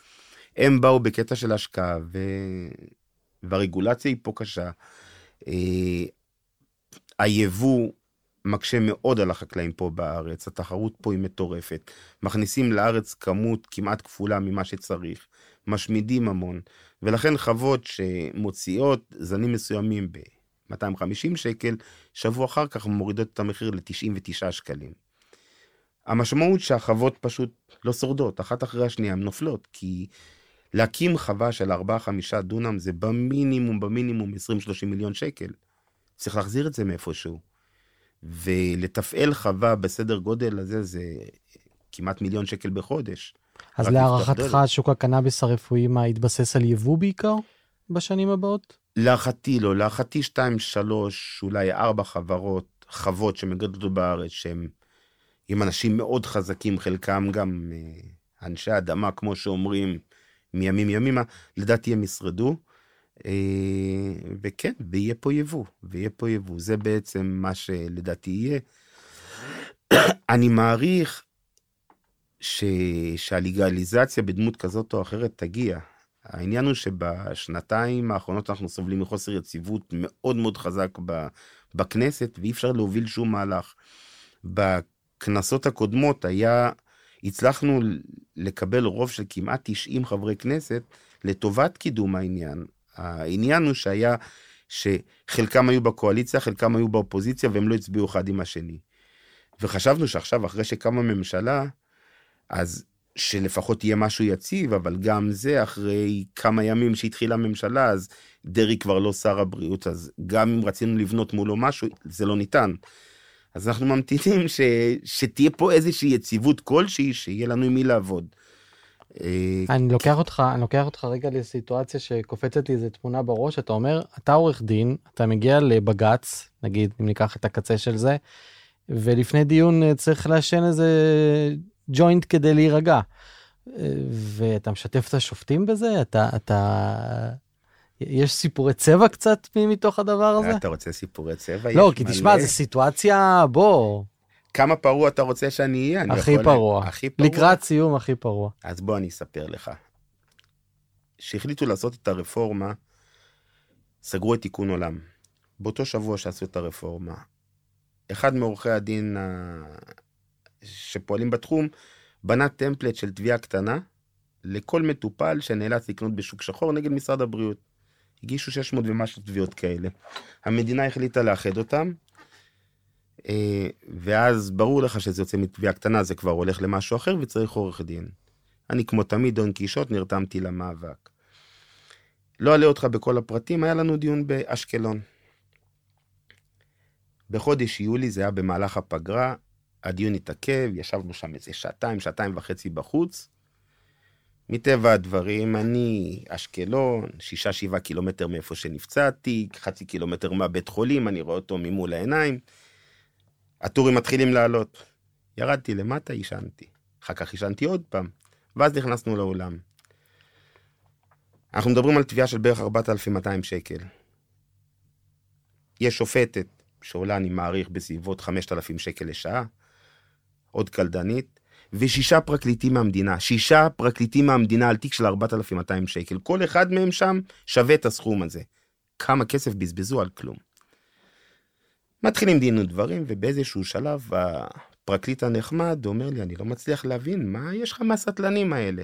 Speaker 2: הם באו בקטע של השקעה, ו... והרגולציה היא פה קשה. אה, היבוא מקשה מאוד על החקלאים פה בארץ, התחרות פה היא מטורפת. מכניסים לארץ כמות כמעט כפולה ממה שצריך, משמידים המון, ולכן חוות שמוציאות זנים מסוימים ב-250 שקל, שבוע אחר כך מורידות את המחיר ל-99 שקלים. המשמעות שהחוות פשוט לא שורדות, אחת אחרי השנייה הן נופלות, כי להקים חווה של 4-5 דונם זה במינימום, במינימום 20-30 מיליון שקל. צריך להחזיר את זה מאיפשהו. ולתפעל חווה בסדר גודל הזה זה כמעט מיליון שקל בחודש.
Speaker 1: אז להערכתך שוק הקנאביס הרפואי מה יתבסס על יבוא בעיקר בשנים הבאות?
Speaker 2: להערכתי לא, להערכתי 2, 3, אולי 4 חברות, חוות שמגדלות בארץ שהם עם אנשים מאוד חזקים, חלקם גם אה, אנשי אדמה, כמו שאומרים, מימים ימימה, לדעתי הם ישרדו. אה, וכן, ויהיה פה יבוא, ויהיה פה יבוא. זה בעצם מה שלדעתי יהיה. אני מעריך ש... שהלגליזציה בדמות כזאת או אחרת תגיע. העניין הוא שבשנתיים האחרונות אנחנו סובלים מחוסר יציבות מאוד מאוד חזק ב... בכנסת, ואי אפשר להוביל שום מהלך. בכנסות הקודמות היה, הצלחנו לקבל רוב של כמעט 90 חברי כנסת לטובת קידום העניין. העניין הוא שהיה, שחלקם היו בקואליציה, חלקם היו באופוזיציה, והם לא הצביעו אחד עם השני. וחשבנו שעכשיו, אחרי שקמה ממשלה, אז שלפחות יהיה משהו יציב, אבל גם זה, אחרי כמה ימים שהתחילה הממשלה, אז דרעי כבר לא שר הבריאות, אז גם אם רצינו לבנות מולו משהו, זה לא ניתן. אז אנחנו ממתינים ש, שתהיה פה איזושהי יציבות כלשהי, שיהיה לנו עם מי לעבוד.
Speaker 1: אה, אני לוקח אותך, אני לוקח אותך רגע לסיטואציה שקופצת לי איזה תמונה בראש, אתה אומר, אתה עורך דין, אתה מגיע לבג"ץ, נגיד, אם ניקח את הקצה של זה, ולפני דיון אה, צריך לעשן איזה ג'וינט כדי להירגע. אה, ואתה משתף את השופטים בזה? אתה, אתה... יש סיפורי צבע קצת מתוך הדבר הזה?
Speaker 2: אתה רוצה סיפורי צבע?
Speaker 1: לא, כי תשמע, זו סיטואציה, בוא.
Speaker 2: כמה פרוע אתה רוצה שאני אהיה?
Speaker 1: הכי פרוע. הכי פרוע. לקראת סיום הכי פרוע.
Speaker 2: אז בוא אני אספר לך. כשהחליטו לעשות את הרפורמה, סגרו את תיקון עולם. באותו שבוע שעשו את הרפורמה, אחד מעורכי הדין שפועלים בתחום, בנה טמפלט של תביעה קטנה לכל מטופל שנאלץ לקנות בשוק שחור נגד משרד הבריאות. הגישו 600 ומשהו תביעות כאלה. המדינה החליטה לאחד אותם, אה, ואז ברור לך שזה יוצא מתביעה קטנה, זה כבר הולך למשהו אחר וצריך עורך דין. אני כמו תמיד דון קישוט נרתמתי למאבק. לא אעלה אותך בכל הפרטים, היה לנו דיון באשקלון. בחודש יולי, זה היה במהלך הפגרה, הדיון התעכב, ישבנו שם איזה שעתיים, שעתיים וחצי בחוץ. מטבע הדברים, אני אשקלון, שישה, שבעה קילומטר מאיפה שנפצעתי, חצי קילומטר מהבית חולים, אני רואה אותו ממול העיניים. הטורים מתחילים לעלות. ירדתי למטה, עישנתי. אחר כך עישנתי עוד פעם, ואז נכנסנו לאולם. אנחנו מדברים על תביעה של בערך 4,200 שקל. יש שופטת שעולה, אני מעריך, בסביבות 5,000 שקל לשעה, עוד קלדנית, ושישה פרקליטים מהמדינה. שישה פרקליטים מהמדינה על תיק של 4,200 שקל. כל אחד מהם שם שווה את הסכום הזה. כמה כסף בזבזו על כלום. מתחילים דין ודברים, ובאיזשהו שלב הפרקליט הנחמד אומר לי, אני לא מצליח להבין, מה יש לך מהסטלנים האלה?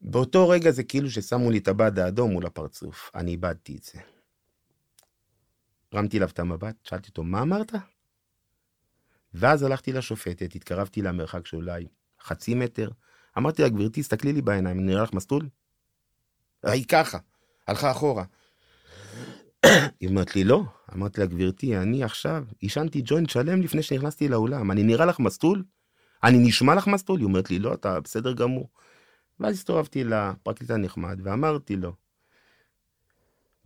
Speaker 2: באותו רגע זה כאילו ששמו לי את הבד האדום מול הפרצוף, אני איבדתי את זה. הרמתי אליו את המבט, שאלתי אותו, מה אמרת? ואז הלכתי לשופטת, התקרבתי למרחק של אולי חצי מטר, אמרתי לה, גברתי, תסתכלי לי בעיניים, נראה לך מסלול? היא ככה, הלכה אחורה. היא אומרת לי, לא. אמרתי לה, גברתי, אני עכשיו עישנתי ג'וינט שלם לפני שנכנסתי לאולם. אני נראה לך מסטול? אני נשמע לך מסטול? היא אומרת לי, לא, אתה בסדר גמור. ואז הסתובבתי לפרקליט הנחמד ואמרתי לו,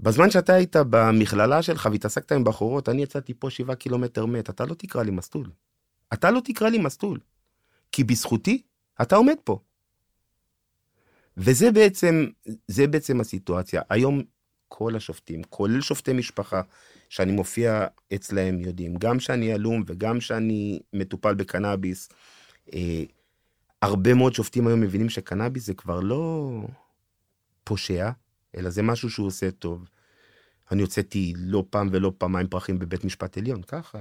Speaker 2: בזמן שאתה היית במכללה שלך והתעסקת עם בחורות, אני יצאתי פה שבעה קילומטר מת, אתה לא תקרא לי מסלול. אתה לא תקרא לי מסלול. כי בזכותי, אתה עומד פה. וזה בעצם, זה בעצם הסיטואציה. היום כל השופטים, כולל שופטי משפחה, שאני מופיע אצלהם יודעים, גם שאני עלום וגם שאני מטופל בקנאביס, אה, הרבה מאוד שופטים היום מבינים שקנאביס זה כבר לא פושע, אלא זה משהו שהוא עושה טוב. אני הוצאתי לא פעם ולא פעמיים פרחים בבית משפט עליון, ככה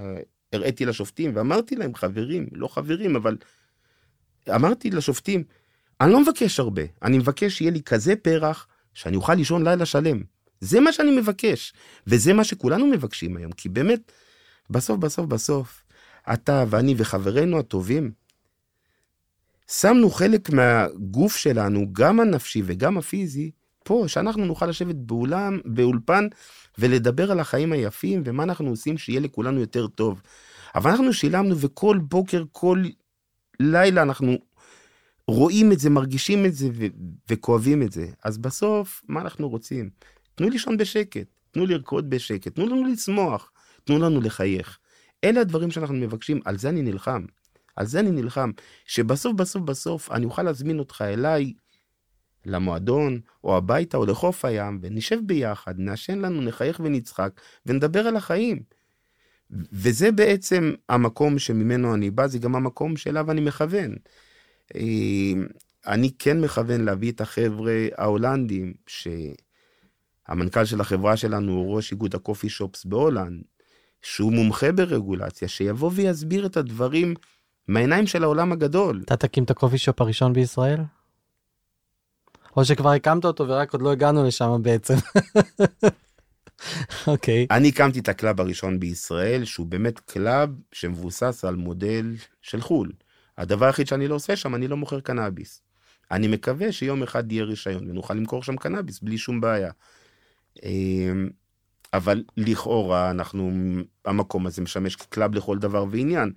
Speaker 2: הראיתי לשופטים ואמרתי להם, חברים, לא חברים, אבל אמרתי לשופטים, אני לא מבקש הרבה, אני מבקש שיהיה לי כזה פרח שאני אוכל לישון לילה שלם. זה מה שאני מבקש, וזה מה שכולנו מבקשים היום, כי באמת, בסוף, בסוף, בסוף, אתה ואני וחברינו הטובים, שמנו חלק מהגוף שלנו, גם הנפשי וגם הפיזי, פה, שאנחנו נוכל לשבת באולם, באולפן ולדבר על החיים היפים ומה אנחנו עושים שיהיה לכולנו יותר טוב. אבל אנחנו שילמנו וכל בוקר, כל לילה אנחנו רואים את זה, מרגישים את זה ו- וכואבים את זה. אז בסוף, מה אנחנו רוצים? תנו לישון בשקט, תנו לרקוד בשקט, תנו לנו לשמוח, תנו לנו לחייך. אלה הדברים שאנחנו מבקשים, על זה אני נלחם. על זה אני נלחם. שבסוף, בסוף, בסוף, אני אוכל להזמין אותך אליי למועדון, או הביתה, או לחוף הים, ונשב ביחד, נעשן לנו, נחייך ונצחק, ונדבר על החיים. וזה בעצם המקום שממנו אני בא, זה גם המקום שאליו אני מכוון. אה, אני כן מכוון להביא את החבר'ה ההולנדים, שהמנכ"ל של החברה שלנו הוא ראש איגוד ה coffee shops בהולנד, שהוא מומחה ברגולציה, שיבוא ויסביר את הדברים מהעיניים של העולם הגדול.
Speaker 1: אתה תקים את ה coffee shop הראשון בישראל? או שכבר הקמת אותו ורק עוד לא הגענו לשם בעצם. אוקיי.
Speaker 2: אני הקמתי את ה club הראשון בישראל, שהוא באמת club שמבוסס על מודל של חו"ל. הדבר היחיד שאני לא עושה שם, אני לא מוכר קנאביס. אני מקווה שיום אחד יהיה רישיון ונוכל למכור שם קנאביס בלי שום בעיה. אמ, אבל לכאורה אנחנו, המקום הזה משמש כ club לכל דבר ועניין.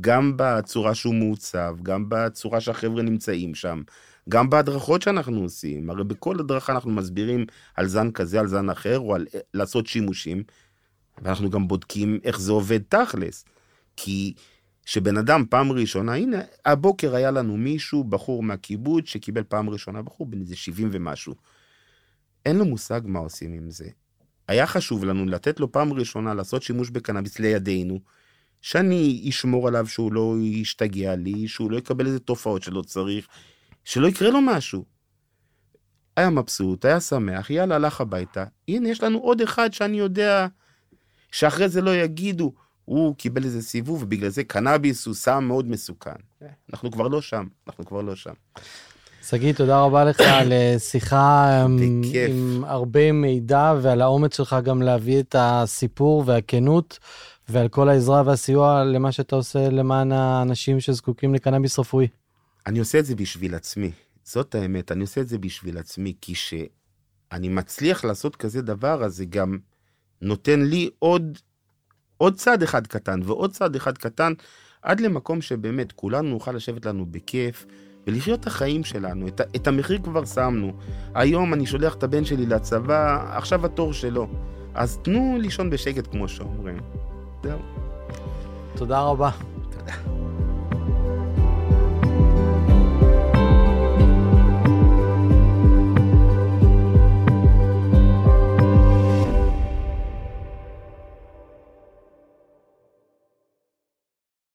Speaker 2: גם בצורה שהוא מעוצב, גם בצורה שהחבר'ה נמצאים שם, גם בהדרכות שאנחנו עושים. הרי בכל הדרכה אנחנו מסבירים על זן כזה, על זן אחר, או על לעשות שימושים, ואנחנו גם בודקים איך זה עובד תכלס. כי שבן אדם פעם ראשונה, הנה, הבוקר היה לנו מישהו, בחור מהקיבוץ, שקיבל פעם ראשונה, בחור בן איזה 70 ומשהו. אין לו מושג מה עושים עם זה. היה חשוב לנו לתת לו פעם ראשונה לעשות שימוש בקנאביס לידינו, שאני אשמור עליו שהוא לא ישתגע לי, שהוא לא יקבל איזה תופעות שלא צריך, שלא יקרה לו משהו. היה מבסוט, היה שמח, יאללה, הלך הביתה. הנה, יש לנו עוד אחד שאני יודע שאחרי זה לא יגידו, הוא קיבל איזה סיבוב, ובגלל זה קנאביס הוא סם מאוד מסוכן. אנחנו כבר לא שם, אנחנו כבר לא שם.
Speaker 1: שגיא, תודה רבה לך על אה, שיחה עם, עם הרבה מידע ועל האומץ שלך גם להביא את הסיפור והכנות ועל כל העזרה והסיוע למה שאתה עושה למען האנשים שזקוקים לקנאביס רפואי.
Speaker 2: אני עושה את זה בשביל עצמי, זאת האמת, אני עושה את זה בשביל עצמי, כי שאני מצליח לעשות כזה דבר, אז זה גם נותן לי עוד, עוד צעד אחד קטן ועוד צעד אחד קטן, עד למקום שבאמת כולנו נוכל לשבת לנו בכיף. ולחיות את החיים שלנו, את, את המחיר כבר שמנו. היום אני שולח את הבן שלי לצבא, עכשיו התור שלו. אז תנו לישון בשקט כמו שאומרים. זהו.
Speaker 1: תודה רבה.
Speaker 2: תודה.